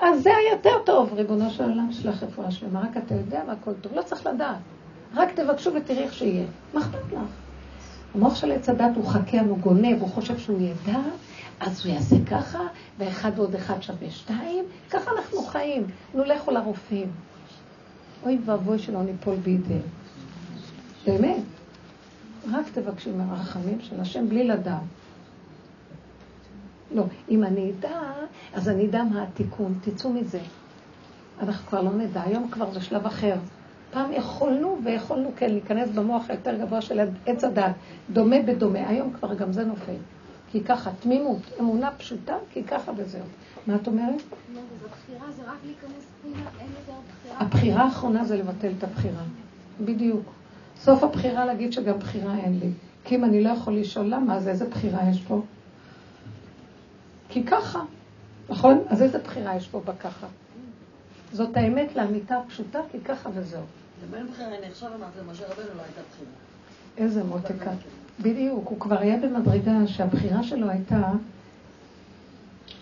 אז זה היותר טוב, ריבונו של עולם, שלח רפואה שלמה. רק אתה יודע מה הכל טוב, לא צריך לדעת. רק תבקשו ותראי איך שיהיה. מה אכפת לך? המוח של עץ הדת הוא חכם, הוא גונב, הוא חושב שהוא ידע, אז הוא יעשה ככה, ואחד ועוד אחד שווה שתיים, ככה אנחנו חיים. נו, לכו לרופאים. אוי ואבוי שלא ניפול בידיהם. באמת. רק תבקשי מהרחמים של השם בלי לדעת. לא, אם אני אדע, אז אני אדע מה התיקון, תצאו מזה. אנחנו כבר לא נדע, היום כבר זה שלב אחר. פעם יכולנו ויכולנו כן להיכנס במוח היותר גבוה של עץ הדת, דומה בדומה, היום כבר גם זה נופל. כי ככה, תמימות, אמונה פשוטה, כי ככה וזהו. מה את אומרת? הבחירה האחרונה זה לבטל את הבחירה. בדיוק. סוף הבחירה להגיד שגם בחירה אין לי. כי אם אני לא יכול לשאול למה, אז איזה בחירה יש פה? כי ככה, נכון? אז איזה בחירה יש פה בככה? זאת האמת לאמיתה הפשוטה, כי ככה וזהו. לבין בחירה, אני עכשיו אמרתי למשה רבנו לא הייתה בחירה. איזה מותיקה. בדיוק, הוא כבר היה במדרגה שהבחירה שלו הייתה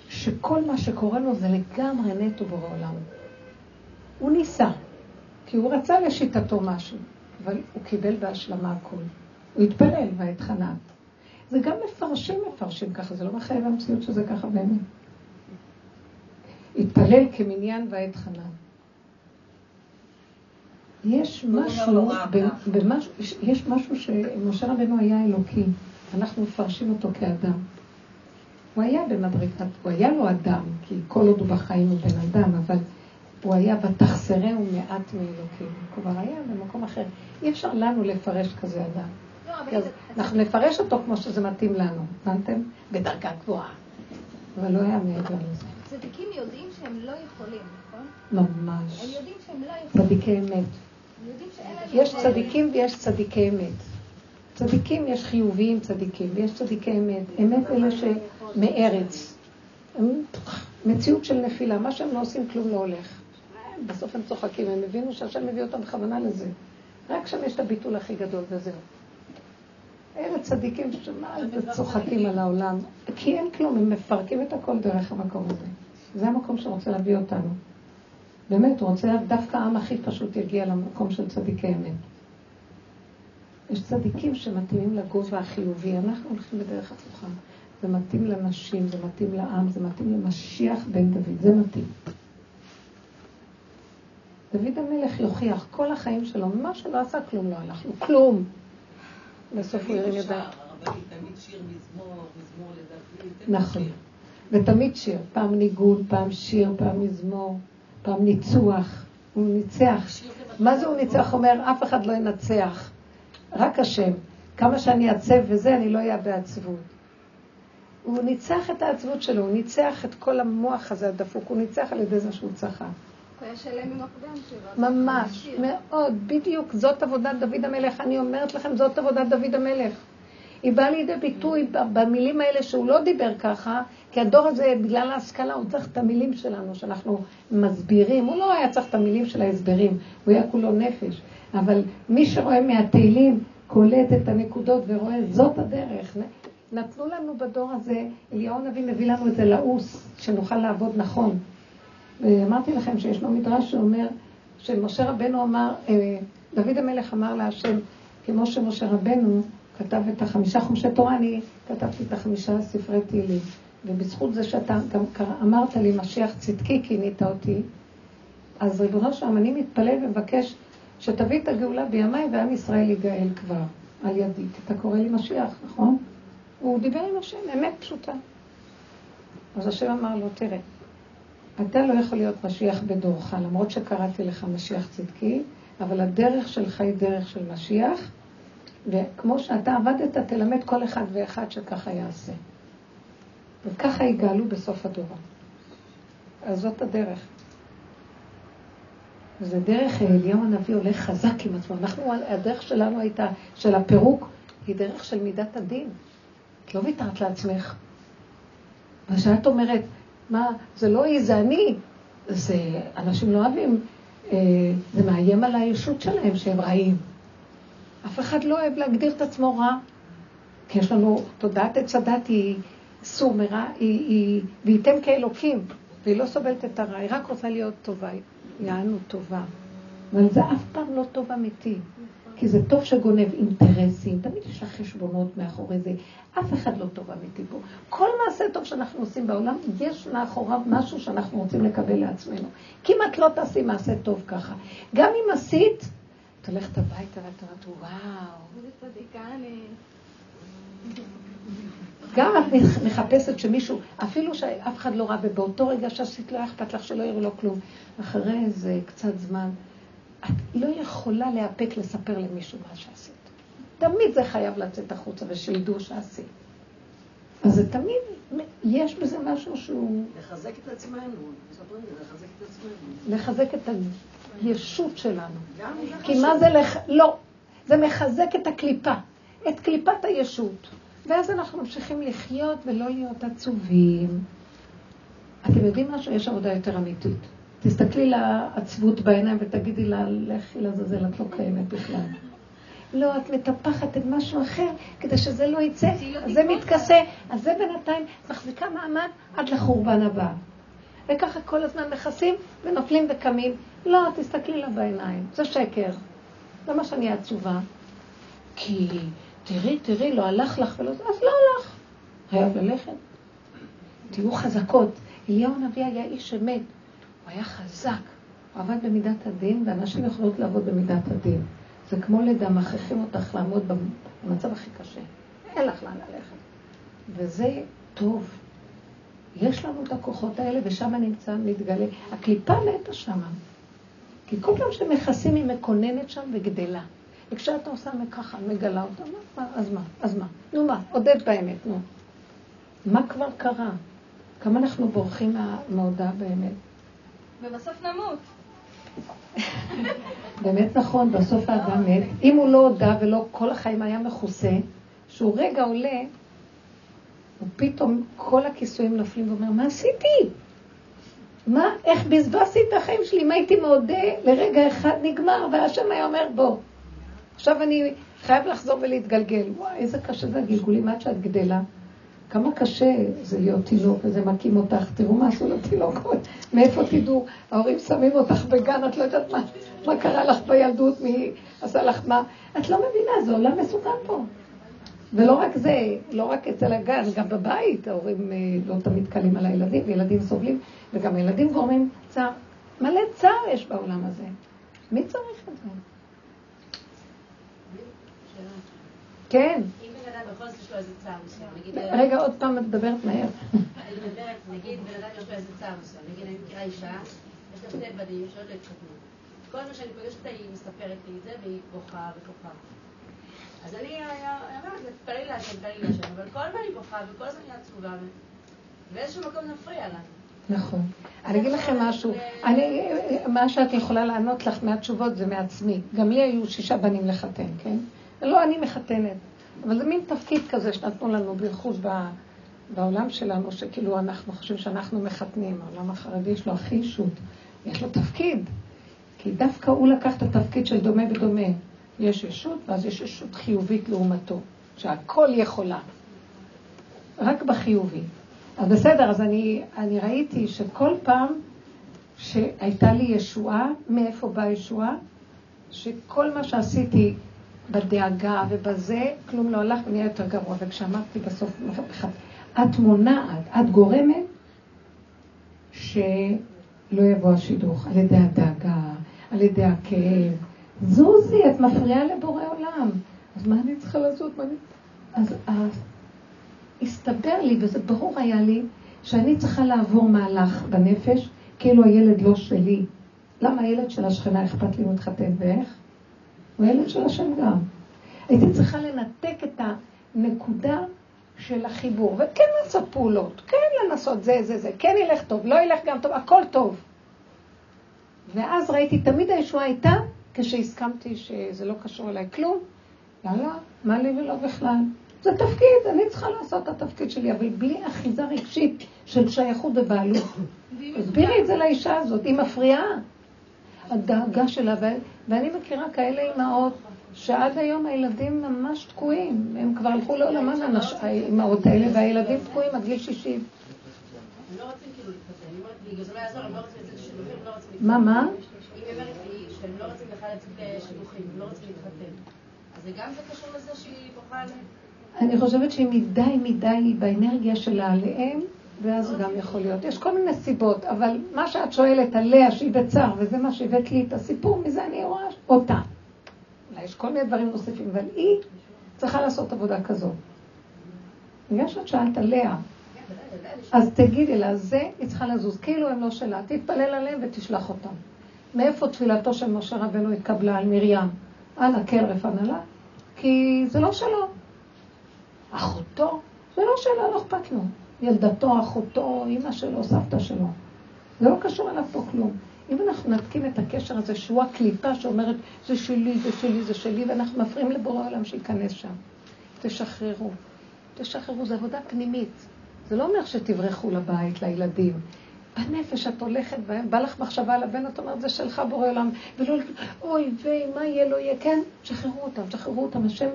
שכל מה שקורה לו זה לגמרי נטו בעולם. הוא ניסה, כי הוא רצה לשיטתו משהו, אבל הוא קיבל בהשלמה הכל. הוא התפלל ואתחנן. זה גם מפרשים מפרשים ככה, זה לא מחייב המציאות שזה ככה באמת. התפלל כמניין ואתחנן. יש משהו, במש, יש משהו שמשה רבנו היה אלוקי, אנחנו מפרשים אותו כאדם. הוא היה במדרגת, הוא היה לו אדם, כי כל עוד הוא בחיים הוא בן אדם, אבל הוא היה ותחסרהו מעט מאלוקים. הוא כבר היה במקום אחר. אי אפשר לנו לפרש כזה אדם. לא, אנחנו נפרש אותו כמו שזה מתאים לנו, הבנתם? בדרגה גבוהה. אבל לא היה מעבר לזה. צדיקים יודעים שהם לא יכולים, נכון? ממש. הם יודעים שהם לא יכולים. צדיקי אמת. יש צדיקים ויש צדיקי אמת. צדיקים יש חיוביים צדיקים, ויש צדיקי אמת. אמת אלה שמארץ. מציאות של נפילה, מה שהם לא עושים כלום לא הולך. בסוף הם צוחקים, הם הבינו שהשם מביא אותם בכוונה לזה. רק שם יש את הביטול הכי גדול וזהו. אלה צדיקים שמה זה צוחקים על העולם, כי אין כלום, הם מפרקים את הכל דרך המקום הזה. זה המקום שרוצה להביא אותנו. באמת, הוא רוצה דווקא העם הכי פשוט יגיע למקום של צדיקי אמת. יש צדיקים שמתאימים לגובה החיובי, אנחנו הולכים בדרך הפוכה. זה מתאים לנשים, זה מתאים לעם, זה מתאים למשיח בן דוד, זה מתאים. דוד המלך יוכיח כל החיים שלו, מה שלא עשה כלום לא הלך לו, כלום. בסוף הוא הרים לדוד. נכון. ותמיד שיר, פעם ניגון, פעם שיר, פעם מזמור, פעם ניצוח. הוא ניצח. מה זה הוא ניצח? אומר, אף אחד לא ינצח, רק השם. כמה שאני אעצב וזה, אני לא אהיה בעצבות. הוא ניצח את העצבות שלו, הוא ניצח את כל המוח הזה הדפוק, הוא ניצח על ידי זה שהוא צחק. הוא היה שלם עם הפגם שלו. ממש, מאוד, בדיוק, זאת עבודת דוד המלך. אני אומרת לכם, זאת עבודת דוד המלך. היא באה לידי ביטוי במילים האלה שהוא לא דיבר ככה, כי הדור הזה, בגלל ההשכלה, הוא צריך את המילים שלנו, שאנחנו מסבירים. הוא לא היה צריך את המילים של ההסברים, הוא היה כולו נפש. אבל מי שרואה מהתהילים, קולט את הנקודות ורואה, זאת הדרך. נתנו לנו בדור הזה, אליהו הנביא מביא לנו את זה לעוס, שנוכל לעבוד נכון. ואמרתי לכם שישנו מדרש שאומר, שמשה רבנו אמר, אה, דוד המלך אמר להשם, כמו שמשה רבנו כתב את החמישה חומשי תורה, אני כתבתי את החמישה ספרי תהילים. ובזכות זה שאתה גם אמרת לי, משיח צדקי, כינית אותי, אז ריבונו שלם, אני מתפלל ומבקש שתביא את הגאולה בימיי ועם ישראל יגאל כבר על ידי. אתה קורא לי משיח, נכון? הוא דיבר עם השם, אמת פשוטה. אז השם אמר לו, תראה, אתה לא יכול להיות משיח בדורך, למרות שקראתי לך משיח צדקי, אבל הדרך שלך היא דרך של משיח, וכמו שאתה עבדת, תלמד כל אחד ואחד שככה יעשה. וככה יגאלו בסוף הדור. אז זאת הדרך. זה דרך אליהו הנביא הולך חזק עם עצמו. אנחנו, הדרך שלנו הייתה, של הפירוק, היא דרך של מידת הדין. את לא ויתרת לעצמך. מה שאת אומרת, מה, זה לא היא, זה אני. זה, אנשים לא אוהבים, אה, זה מאיים על הישות שלהם שהם רעים. אף אחד לא אוהב להגדיר את עצמו רע, כי יש לנו, תודעת עץ הדת היא סור מרע, היא, היא, וייתם כאלוקים, והיא לא סובלת את הרע, היא רק רוצה להיות טובה, יענו טובה. אבל זה אף פעם לא טוב אמיתי. כי זה טוב שגונב אינטרסים, תמיד יש לך חשבונות מאחורי זה, אף אחד לא טוב אמיתי פה. כל מעשה טוב שאנחנו עושים בעולם, יש מאחוריו משהו שאנחנו רוצים לקבל לעצמנו. כמעט לא תעשי מעשה טוב ככה. גם אם עשית, את הולכת הביתה ואת אומרת, וואו. איזה צדיקה אני. גם את מחפשת שמישהו, אפילו שאף אחד לא ראה, ובאותו רגע שעשית לא אכפת לך שלא יראו לו כלום. אחרי איזה קצת זמן, את לא יכולה להיאפק לספר למישהו מה שעשית. תמיד זה חייב לצאת החוצה ושידעו שעשית. אז זה תמיד, יש בזה משהו שהוא... לחזק את עצמנו, לחזק את עצמנו. לחזק את הישות שלנו. כי מה זה לח... לא, זה מחזק את הקליפה, את קליפת הישות. ואז אנחנו ממשיכים לחיות ולא להיות עצובים. אתם יודעים משהו? יש עבודה יותר אמיתית. תסתכלי לעצבות בעיניים ותגידי לה, לכי לעזאזל, את לא קיימת בכלל. לא, את מטפחת את משהו אחר כדי שזה לא יצא, לא אז זה מתכסה, אז זה בינתיים מחזיקה מעמד עד לחורבן הבא. וככה כל הזמן מכסים ונופלים וקמים. לא, תסתכלי לה בעיניים, זה שקר. למה שאני עצובה? כי תראי, תראי, לא הלך לך ולא זה, אז לא הלך. חייב ללכת. תהיו חזקות. אליהו הנביא היה איש אמת, הוא היה חזק. הוא עבד במידת הדין, ואנשים יכולות לעבוד במידת הדין. זה כמו לידה, מכריחים אותך לעמוד במצב הכי קשה. אין לך לאן ללכת. וזה טוב. יש לנו את הכוחות האלה, ושם נמצא, מתגלה. הקליפה מתה שם. כי כל פעם שמכסים היא מקוננת שם וגדלה. וכשאתה עושה ככה, מגלה אותה, מה, אז מה, אז מה? נו מה, עודד באמת, נו. מה כבר קרה? כמה אנחנו בורחים מההודעה באמת? ובסוף נמות. באמת נכון, בסוף האדם מת. אם הוא לא הודה ולא כל החיים היה מכוסה, שהוא רגע עולה, ופתאום כל הכיסויים נופלים ואומר, מה עשיתי? מה, איך בזבזתי את החיים שלי? אם הייתי מודה, לרגע אחד נגמר, והשם היה אומר, בוא. עכשיו אני חייב לחזור ולהתגלגל. וואי, איזה קשה זה הגלגולים עד שאת גדלה. כמה קשה זה להיות תינוק וזה מקים אותך. תראו מה עשו לתינוקות. מאיפה תדעו? ההורים שמים אותך בגן, את לא יודעת מה, מה קרה לך בילדות, מי עשה לך מה. את לא מבינה, זה עולם מסוכן פה. ולא רק זה, לא רק אצל הגן, גם בבית ההורים אה, לא תמיד קלים על הילדים, וילדים סובלים, וגם הילדים גורמים צער. מלא צער יש בעולם הזה. מי צריך את זה? כן. אם בן אדם בכל זאת יש לו איזה צער מסוים, נגיד... רגע, עוד פעם את מדברת מהר. אני מדברת, נגיד בן אדם יש לו איזה צער מסוים, נגיד אני מכירה אישה, יש לה שתי בנים שעוד לא התחתנו. כל מה שאני פוגשת היא מספרת לי את זה והיא בוכה ובוכה. אז אני אומרת, תתפלאי להשם, תתפלאי להשם, אבל כל הזמן היא בוכה וכל הזמן היא עצובה, ובאיזשהו מקום נפריע לה. נכון. אני אגיד לכם משהו, אני, מה שאת יכולה לענות לך מהתשובות זה מעצמי. גם לי היו שישה בנים לחתן, כן? לא אני מחתנת, אבל זה מין תפקיד כזה שנתנו לנו בייחוד בעולם שלנו, שכאילו אנחנו חושבים שאנחנו מחתנים. העולם החרדי יש לו הכי אישות, יש לו תפקיד. כי דווקא הוא לקח את התפקיד של דומה ודומה. יש ישות, ואז יש ישות חיובית לעומתו, שהכל יכולה. רק בחיובי. אז בסדר, אז אני, אני ראיתי שכל פעם שהייתה לי ישועה, מאיפה באה ישועה? שכל מה שעשיתי בדאגה ובזה, כלום לא הלך ונהיה יותר גרוע. וכשאמרתי בסוף, את מונעת, את גורמת שלא יבוא השידוך על ידי הדאגה, על ידי הכאב. זוזי, את מפריעה לבורא עולם. אז מה אני צריכה לעשות? אני... אז, אז הסתבר לי, וזה ברור היה לי, שאני צריכה לעבור מהלך בנפש, כאילו הילד לא שלי. למה הילד של השכנה אכפת לי הוא מתחתן ואיך? הוא ילד של השם גם. הייתי צריכה לנתק את הנקודה של החיבור, וכן לעשות פעולות, כן לנסות זה, זה, זה, כן ילך טוב, לא ילך גם טוב, הכל טוב. ואז ראיתי, תמיד הישועה הייתה כשהסכמתי שזה לא קשור אליי כלום, יאללה, מה לי ולא בכלל. זה תפקיד, אני צריכה לעשות את התפקיד שלי, אבל בלי אחיזה רגשית של שייכות ובעלות. הסבירי את זה לאישה הזאת, היא מפריעה. הדאגה שלה. ואני מכירה כאלה אימהות שעד היום הילדים ממש תקועים, הם כבר הלכו לעולמן האימהות האלה, והילדים תקועים עד גיל 60. לא כאילו לא לא. מה, מה? שהם לא רוצים בכלל לצאת לשידוכים, הם לא רוצים להתחתן. אז זה גם קשור לזה שהיא עליהם? אני חושבת שהיא מדי מדי באנרגיה שלה עליהם, ואז גם יכול להיות. יש כל מיני סיבות, אבל מה שאת שואלת על לאה שהיא בצער, וזה מה שהבאת לי את הסיפור, מזה אני רואה אותה. אולי יש כל מיני דברים נוספים, אבל היא צריכה לעשות עבודה כזאת. בגלל שאת שאלת על לאה, אז תגידי לה, זה היא צריכה לזוז, כאילו הם לא שלה, תתפלל עליהם ותשלח אותם. מאיפה תפילתו של משה רבנו התקבלה על מרים? אנא כן רפנה לה? כי זה לא שלו. אחותו, זה לא שלו, לא אכפת לו. ילדתו, אחותו, אימא שלו, סבתא שלו. זה לא קשור אליו פה כלום. אם אנחנו נתקים את הקשר הזה, שהוא הקליפה שאומרת, זה שלי, זה שלי, זה שלי, ואנחנו מפריעים לבורא העולם שייכנס שם. תשחררו. תשחררו, זו עבודה פנימית. זה לא אומר שתברחו לבית, לילדים. בנפש את הולכת, בא לך מחשבה על הבן, את אומרת, זה שלך בורא עולם, ולא, אוי ויי, מה יהיה, לא יהיה, כן, תשחררו אותם, תשחררו אותם, השם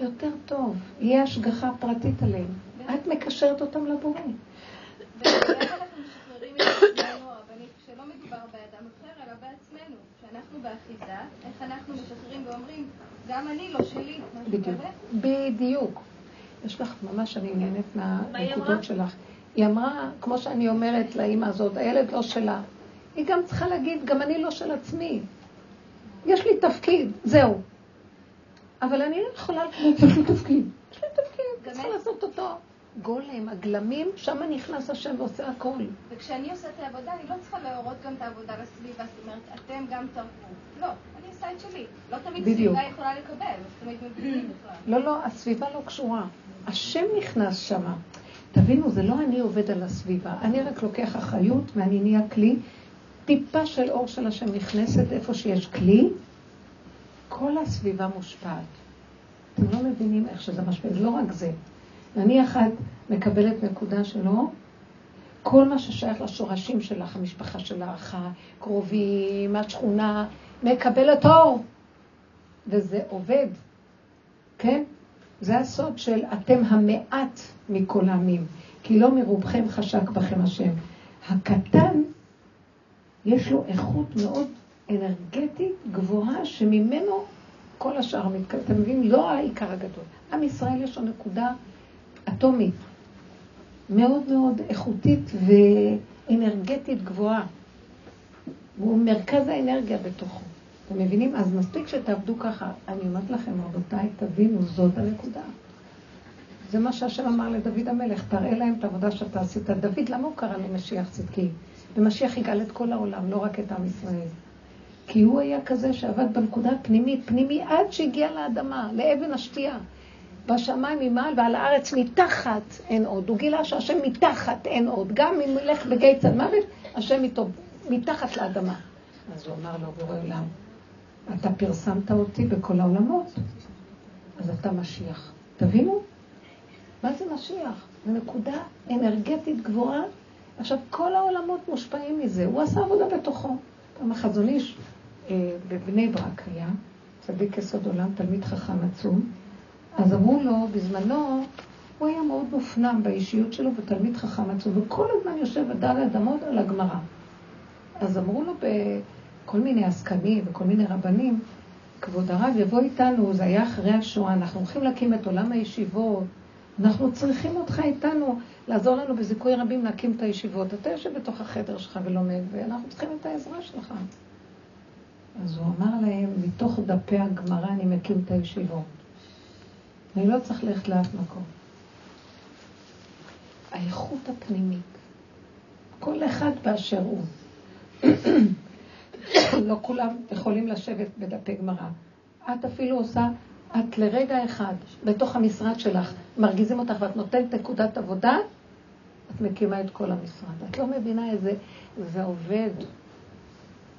יותר טוב, יהיה השגחה פרטית עליהם. את מקשרת אותם לבורא. ואיך אנחנו משחררים את עצמנו, אבל כשלא מדובר באדם אחר, אלא בעצמנו. כשאנחנו באחיזה, איך אנחנו משחררים ואומרים, גם אני לא שלי. בדיוק. בדיוק. יש לך, ממש אני נהנית? מהנקודות שלך. היא אמרה, כמו שאני אומרת לאימא הזאת, הילד לא שלה. היא גם צריכה להגיד, גם אני לא של עצמי. יש לי תפקיד, זהו. אבל אני לא יכולה, יש לי תפקיד. יש לי תפקיד, צריכה לעשות אותו. גולם, הגלמים, שם נכנס השם ועושה הכל. וכשאני עושה את העבודה, אני לא צריכה להורות גם את העבודה לסביבה, זאת אומרת, אתם גם תרפו. לא, אני עושה את שלי. לא תמיד. הסביבה יכולה לקבל. לא, לא, הסביבה לא קשורה. השם נכנס שמה. תבינו, זה לא אני עובד על הסביבה. אני רק לוקח אחריות ואני נהיה כלי. טיפה של אור של השם נכנסת איפה שיש כלי, כל הסביבה מושפעת. אתם לא מבינים איך שזה משפיע. זה לא רק זה. נניח את מקבלת נקודה שלו, כל מה ששייך לשורשים שלך, המשפחה שלך, הקרובים, השכונה, מקבלת אור. וזה עובד, כן? זה הסוד של אתם המעט מכל העמים, כי לא מרובכם חשק בכם השם. הקטן, יש לו איכות מאוד אנרגטית גבוהה, שממנו כל השאר מתקדם. אתה מבין? לא העיקר הגדול. עם ישראל יש לו נקודה אטומית, מאוד מאוד איכותית ואנרגטית גבוהה. והוא מרכז האנרגיה בתוכו. אתם מבינים? אז מספיק שתעבדו ככה. אני אומרת לכם, רבותיי, תבינו, זאת הנקודה. זה מה שהשם אמר לדוד המלך, תראה להם את העבודה שאתה עשית. דוד, למה הוא קרא לו משיח צדקי? ומשיח יגאל את כל העולם, לא רק את עם ישראל. כי הוא היה כזה שעבד בנקודה הפנימית, פנימי עד שהגיע לאדמה, לאבן השתייה. בשמיים ממעל ועל הארץ מתחת אין עוד. הוא גילה שהשם מתחת אין עוד. גם אם ילך בגיא צד מוות, השם איתו מתחת לאדמה. אז הוא אמר לו, בורא עולם, אתה פרסמת אותי בכל העולמות, אז אתה משיח. תבינו? מה זה משיח? זו נקודה אנרגטית גבוהה. עכשיו, כל העולמות מושפעים מזה. הוא עשה עבודה בתוכו. פעם החזון איש אה, בבני ברק היה, צדיק יסוד עולם, תלמיד חכם עצום. אז אמרו לו, בזמנו, הוא היה מאוד מופנם באישיות שלו ותלמיד חכם עצום, וכל הזמן יושב ודל אדמות על הגמרא. אז אמרו לו בכל מיני עסקנים וכל מיני רבנים, כבוד הרב יבוא איתנו, זה היה אחרי השואה, אנחנו הולכים להקים את עולם הישיבות, אנחנו צריכים אותך איתנו, לעזור לנו בזיכוי רבים להקים את הישיבות. אתה יושב בתוך החדר שלך ולומד, ואנחנו צריכים את העזרה שלך. אז הוא אמר להם, מתוך דפי הגמרא אני מקים את הישיבות. אני לא צריך ללכת לאף מקום. האיכות הפנימית, כל אחד באשר הוא. לא כולם יכולים לשבת בדפי גמרא. את אפילו עושה, את לרגע אחד, בתוך המשרד שלך, מרגיזים אותך ואת נותנת נקודת עבודה, את מקימה את כל המשרד. את לא מבינה איזה, זה עובד.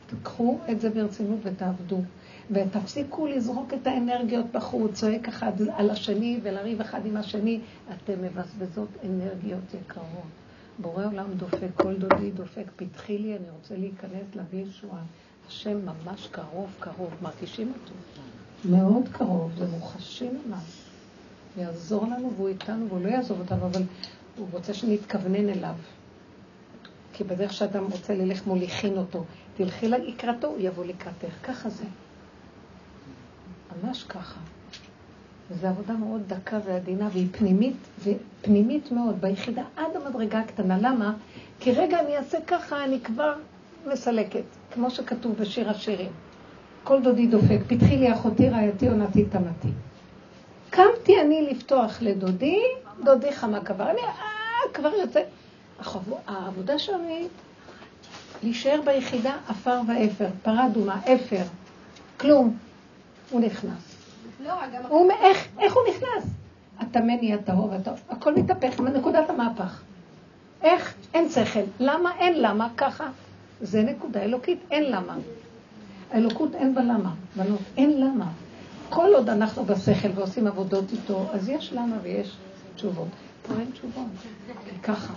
תקחו את זה ברצינות ותעבדו. ותפסיקו לזרוק את האנרגיות בחוץ, צועק אחד על השני ולריב אחד עם השני. אתם מבזבזות אנרגיות יקרות. בורא עולם דופק, כל דודי דופק, פתחי לי, אני רוצה להיכנס, להביא ישועה. השם ממש קרוב, קרוב, מרגישים אותו. מאוד קרוב, זה מוחשי ממש. יעזור לנו והוא איתנו, והוא לא יעזוב אותנו, אבל הוא רוצה שנתכוונן אליו. כי בדרך שאדם רוצה ללך מוליכין אותו. תלכי לקראתו, הוא יבוא לקראתך. ככה זה. ממש ככה. וזו עבודה מאוד דקה ועדינה, והיא פנימית, ופנימית מאוד, ביחידה עד המדרגה הקטנה. למה? כי רגע אני אעשה ככה, אני כבר מסלקת, כמו שכתוב בשיר השירים. כל דודי דופק, פתחי לי אחותי רעייתי עונתי תמתי. קמתי אני לפתוח לדודי, דודי חמה כבר. אני אה, כבר יוצא. העבודה היא להישאר ביחידה עפר ואפר, פרה אדומה, אפר, כלום. הוא נכנס. לא. הוא אומר, איך, איך הוא נכנס? הטמא נהיה טהור, הכל מתהפך מנקודת המהפך. איך? אין שכל. למה? אין למה, ככה. זה נקודה אלוקית, אין למה. האלוקות אין בה למה, בנות, אין למה. כל עוד אנחנו בשכל ועושים עבודות איתו, אז יש למה ויש תשובות. פה אין תשובות, ככה.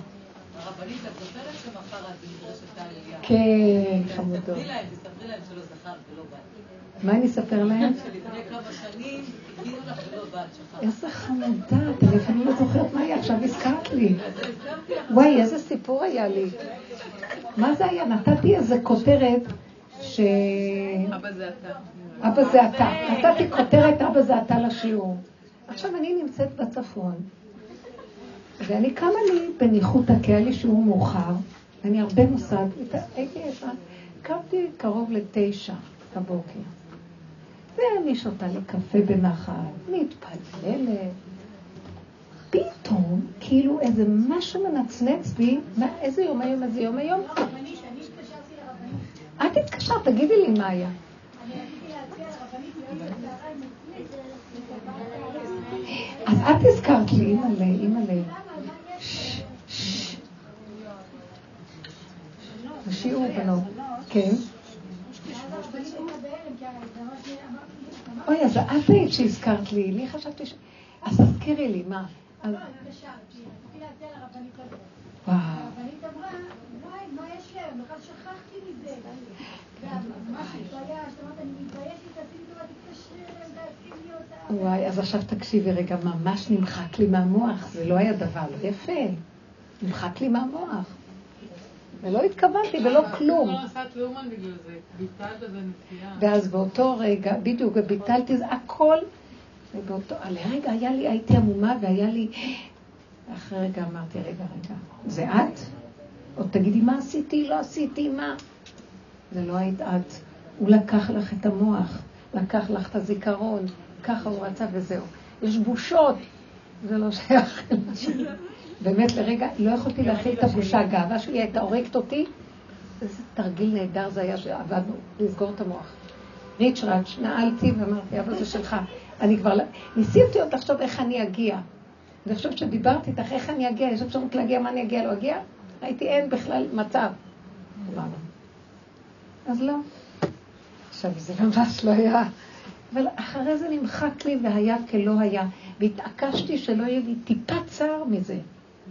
הרבנית, את זוכרת שמחר את במדרשת העלייה? כן, חמודות. תספרי להם, תספרי להם שלא זכרת ולא בת. מה אני אספר להם? שלפני כמה שנים הגיעו לך ולא בת, שכחת. איזה חמודה, אתם אפילו לא זוכרת מה היא עכשיו הזכרת לי. וואי, איזה סיפור היה לי. מה זה היה? נתתי איזה כותרת ש... אבא זה אתה. אבא זה אתה. נתתי כותרת אבא זה אתה לשיעור. עכשיו אני נמצאת בצפון, ואני קמה לי בניחותא, כי היה לי שיעור מאוחר, ואני הרבה מוסד, הייתי ישן, קמתי קרוב לתשע בבוקר. ואני שותה לי קפה בנחת, מתפללת. פתאום, כאילו איזה משהו מנצנץ בי, מה, איזה יום היום, איזה יום היום? את התקשרת, תגידי לי מה היה. אז את הזכרת לי, אימא'לה, אימא'לה. שיעור בנות. כן. אוי, אז את היית שהזכרת לי, לי חשבתי ש... אז תזכירי לי, מה? וואו. הרבנית אמרה, וואי, מה יש להם? בכלל שכחתי מזה. אני. וואי, אז עכשיו תקשיבי רגע, ממש נמחק לי מהמוח, זה לא היה דבר לא יפה. נמחק לי מהמוח. ולא התכוונתי ולא כלום. לא. ואז באותו רגע, בדיוק, ביטלתי זה הכל, ובאותו, לרגע היה לי, הייתי עמומה והיה לי, אחרי רגע אמרתי, רגע, רגע, זה את? עוד תגידי, מה עשיתי? לא עשיתי, מה? זה לא היית את. הוא לקח לך את המוח, לקח לך את הזיכרון, ככה הוא רצה וזהו. יש בושות, זה לא שייך. באמת לרגע, לא יכולתי להכיל את הבושה, הגאווה שלי הייתה הורגת אותי. איזה תרגיל נהדר זה היה שעבדנו, לסגור את המוח. ריץ' ראץ', נעלתי ואמרתי, אבל זה שלך. אני כבר, ניסיתי עוד לחשוב איך אני אגיע. אני חושבת שדיברתי איתך, איך אני אגיע, יש אפשרות להגיע, מה אני אגיע, לא אגיע? ראיתי, אין בכלל מצב. אז לא. עכשיו, זה ממש לא היה. אבל אחרי זה נמחק לי והיה כלא היה. והתעקשתי שלא יהיה לי טיפה צער מזה.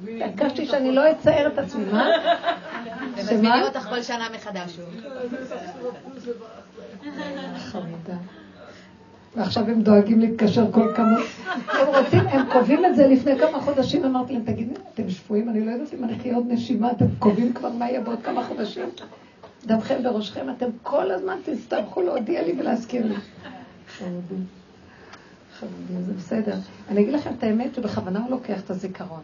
התעקשתי שאני לא אצייר את עצמי, מה? ומזמינים אותך כל שנה מחדש. חמודה. ועכשיו הם דואגים להתקשר כל כמה... הם רוצים, הם קובעים את זה לפני כמה חודשים, אמרתי להם, תגידו, אתם שפויים? אני לא יודעת אם אני אחיה עוד נשימה, אתם קובעים כבר מה יהיה בעוד כמה חודשים? דמכם בראשכם, אתם כל הזמן תצטרכו להודיע לי ולהזכיר לי. חמודים, זה בסדר. אני אגיד לכם את האמת שבכוונה הוא לוקח את הזיכרון.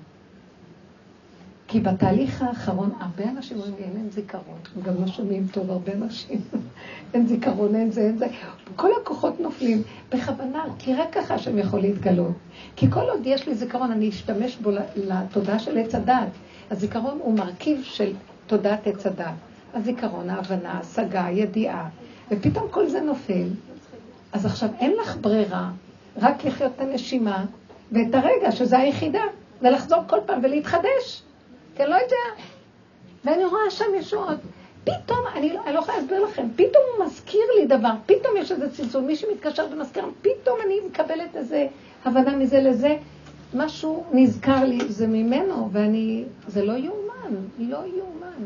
כי בתהליך האחרון, הרבה אנשים אומרים לי, אין להם זיכרון. הם גם לא שומעים טוב, הרבה אנשים. אין זיכרון, אין זה, אין זה. כל הכוחות נופלים בכוונה, כי רק ככה שהם יכול להתגלות. כי כל עוד יש לי זיכרון, אני אשתמש בו לתודעה של עץ הדת. הזיכרון הוא מרכיב של תודעת עץ הדת. הזיכרון, ההבנה, ההשגה, הידיעה. ופתאום כל זה נופל. אז עכשיו אין לך ברירה, רק לחיות את הנשימה ואת הרגע, שזה היחידה, ולחזור כל פעם ולהתחדש. כי לא יודע. ואני רואה שם ישועות. פתאום, אני, לא, אני לא יכולה להסביר לכם, פתאום הוא מזכיר לי דבר, פתאום יש איזה צלצול, מישהו מתקשר ומזכיר, פתאום אני מקבלת איזה הבנה מזה לזה, משהו נזכר לי, זה ממנו, ואני, זה לא יאומן, לא יאומן.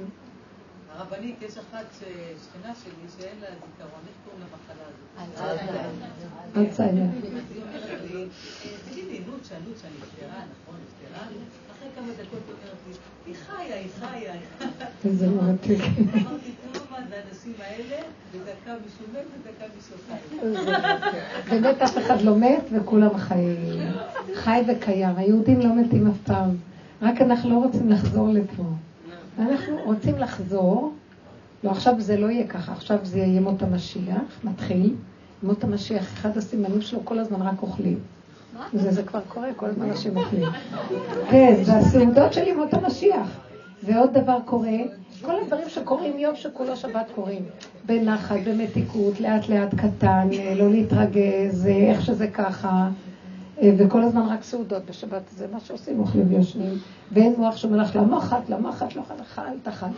הרבנית, יש אחת שכנה שלי שאין לה זיכרון, איך קוראים למחלה הזאת? אלצהיימר. אז היא אומרת לי, לוצ'ה, לוצ'ה נפטרה, נכון, נפטרה? אחרי כמה דקות אומרת לי, היא חיה, היא חיה. איזה מרתק. אמרתי, טוב, מה זה האנשים האלה, ודקה מישהו מת ודקה מישהו חי. באמת אף אחד לא מת וכולם חיים. חי וקיים. היהודים לא מתים אף פעם. רק אנחנו לא רוצים לחזור לפה. אנחנו רוצים לחזור, לא, עכשיו זה לא יהיה ככה, עכשיו זה יהיה ימות המשיח, מתחיל. ימות המשיח, אחד הסימנים שלו כל הזמן רק אוכלים. זה, זה כבר קורה, כל הזמן אנשים אוכלים. כן, זה הסעודות של ימות המשיח. ועוד דבר קורה, כל הדברים שקורים יום שכולו שבת קורים. בנחת, במתיקות, לאט לאט קטן, לא להתרגז, איך שזה ככה. וכל הזמן רק סעודות בשבת, זה מה שעושים, אוכלים ויושנים. ואין מוח שאומר לך, למה אכלת, למה אכלת, לא אכלת, אכלת.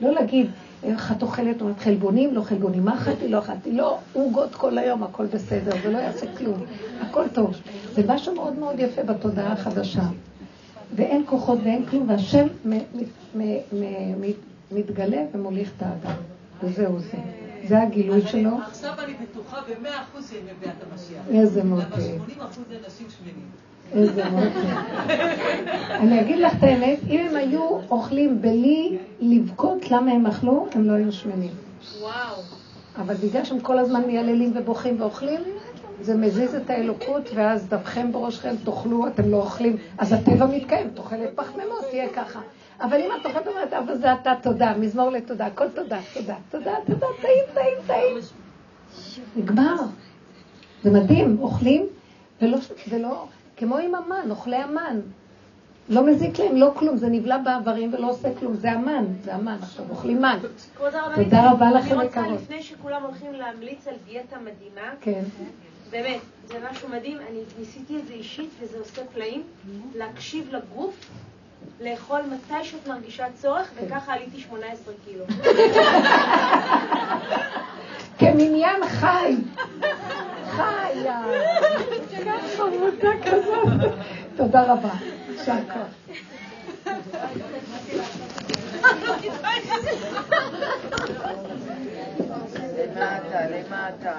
לא להגיד, איך את אוכלת, אומרת חלבונים, לא חלבונים, מה אכלתי, לא אכלתי, לא, עוגות כל היום, הכל בסדר, זה לא יעשה כלום, הכל טוב. זה משהו מאוד מאוד יפה בתודעה החדשה. ואין כוחות ואין כלום, והשם מתגלה ומוליך את האדם. וזהו זה. זה הגילוי שלו. עכשיו אני בטוחה במאה אחוז שהיא מביאה את המשיח. איזה מותק. למה 80 אחוז אנשים שמנים. איזה מוצא. אני אגיד לך את האמת, אם הם היו אוכלים בלי לבכות למה הם אכלו, הם לא היו שמנים. וואו. אבל בגלל שהם כל הזמן מייללים ובוכים ואוכלים, זה מזיז את האלוקות, ואז דבכם בראשכם, תאכלו, אתם לא אוכלים, אז הטבע מתקיים, תאכלת פחמימות, תהיה ככה. אבל אם את אוכלת אומרת, אבל זה אתה תודה, מזמור לתודה, הכל תודה, תודה, תודה, תודה, טעים, טעים, טעים. נגמר. זה מדהים, אוכלים, ולא, ולא, כמו עם המן, אוכלי המן. לא מזיק להם, לא כלום, זה נבלע באיברים ולא עושה כלום, זה המן, זה המן, עכשיו אוכלים מן. תודה רבה לכם, אני רוצה יקרות. לפני שכולם הולכים להמליץ על דיאטה מדהימה, כן. באמת, זה משהו מדהים, אני ניסיתי את זה אישית וזה עושה פלאים, להקשיב לגוף, לאכול מתי שאת מרגישה צורך, וככה עליתי 18 קילו. כמניין חי. חיה. חמודה כזאת. תודה רבה. יישר כוח. למטה, למטה.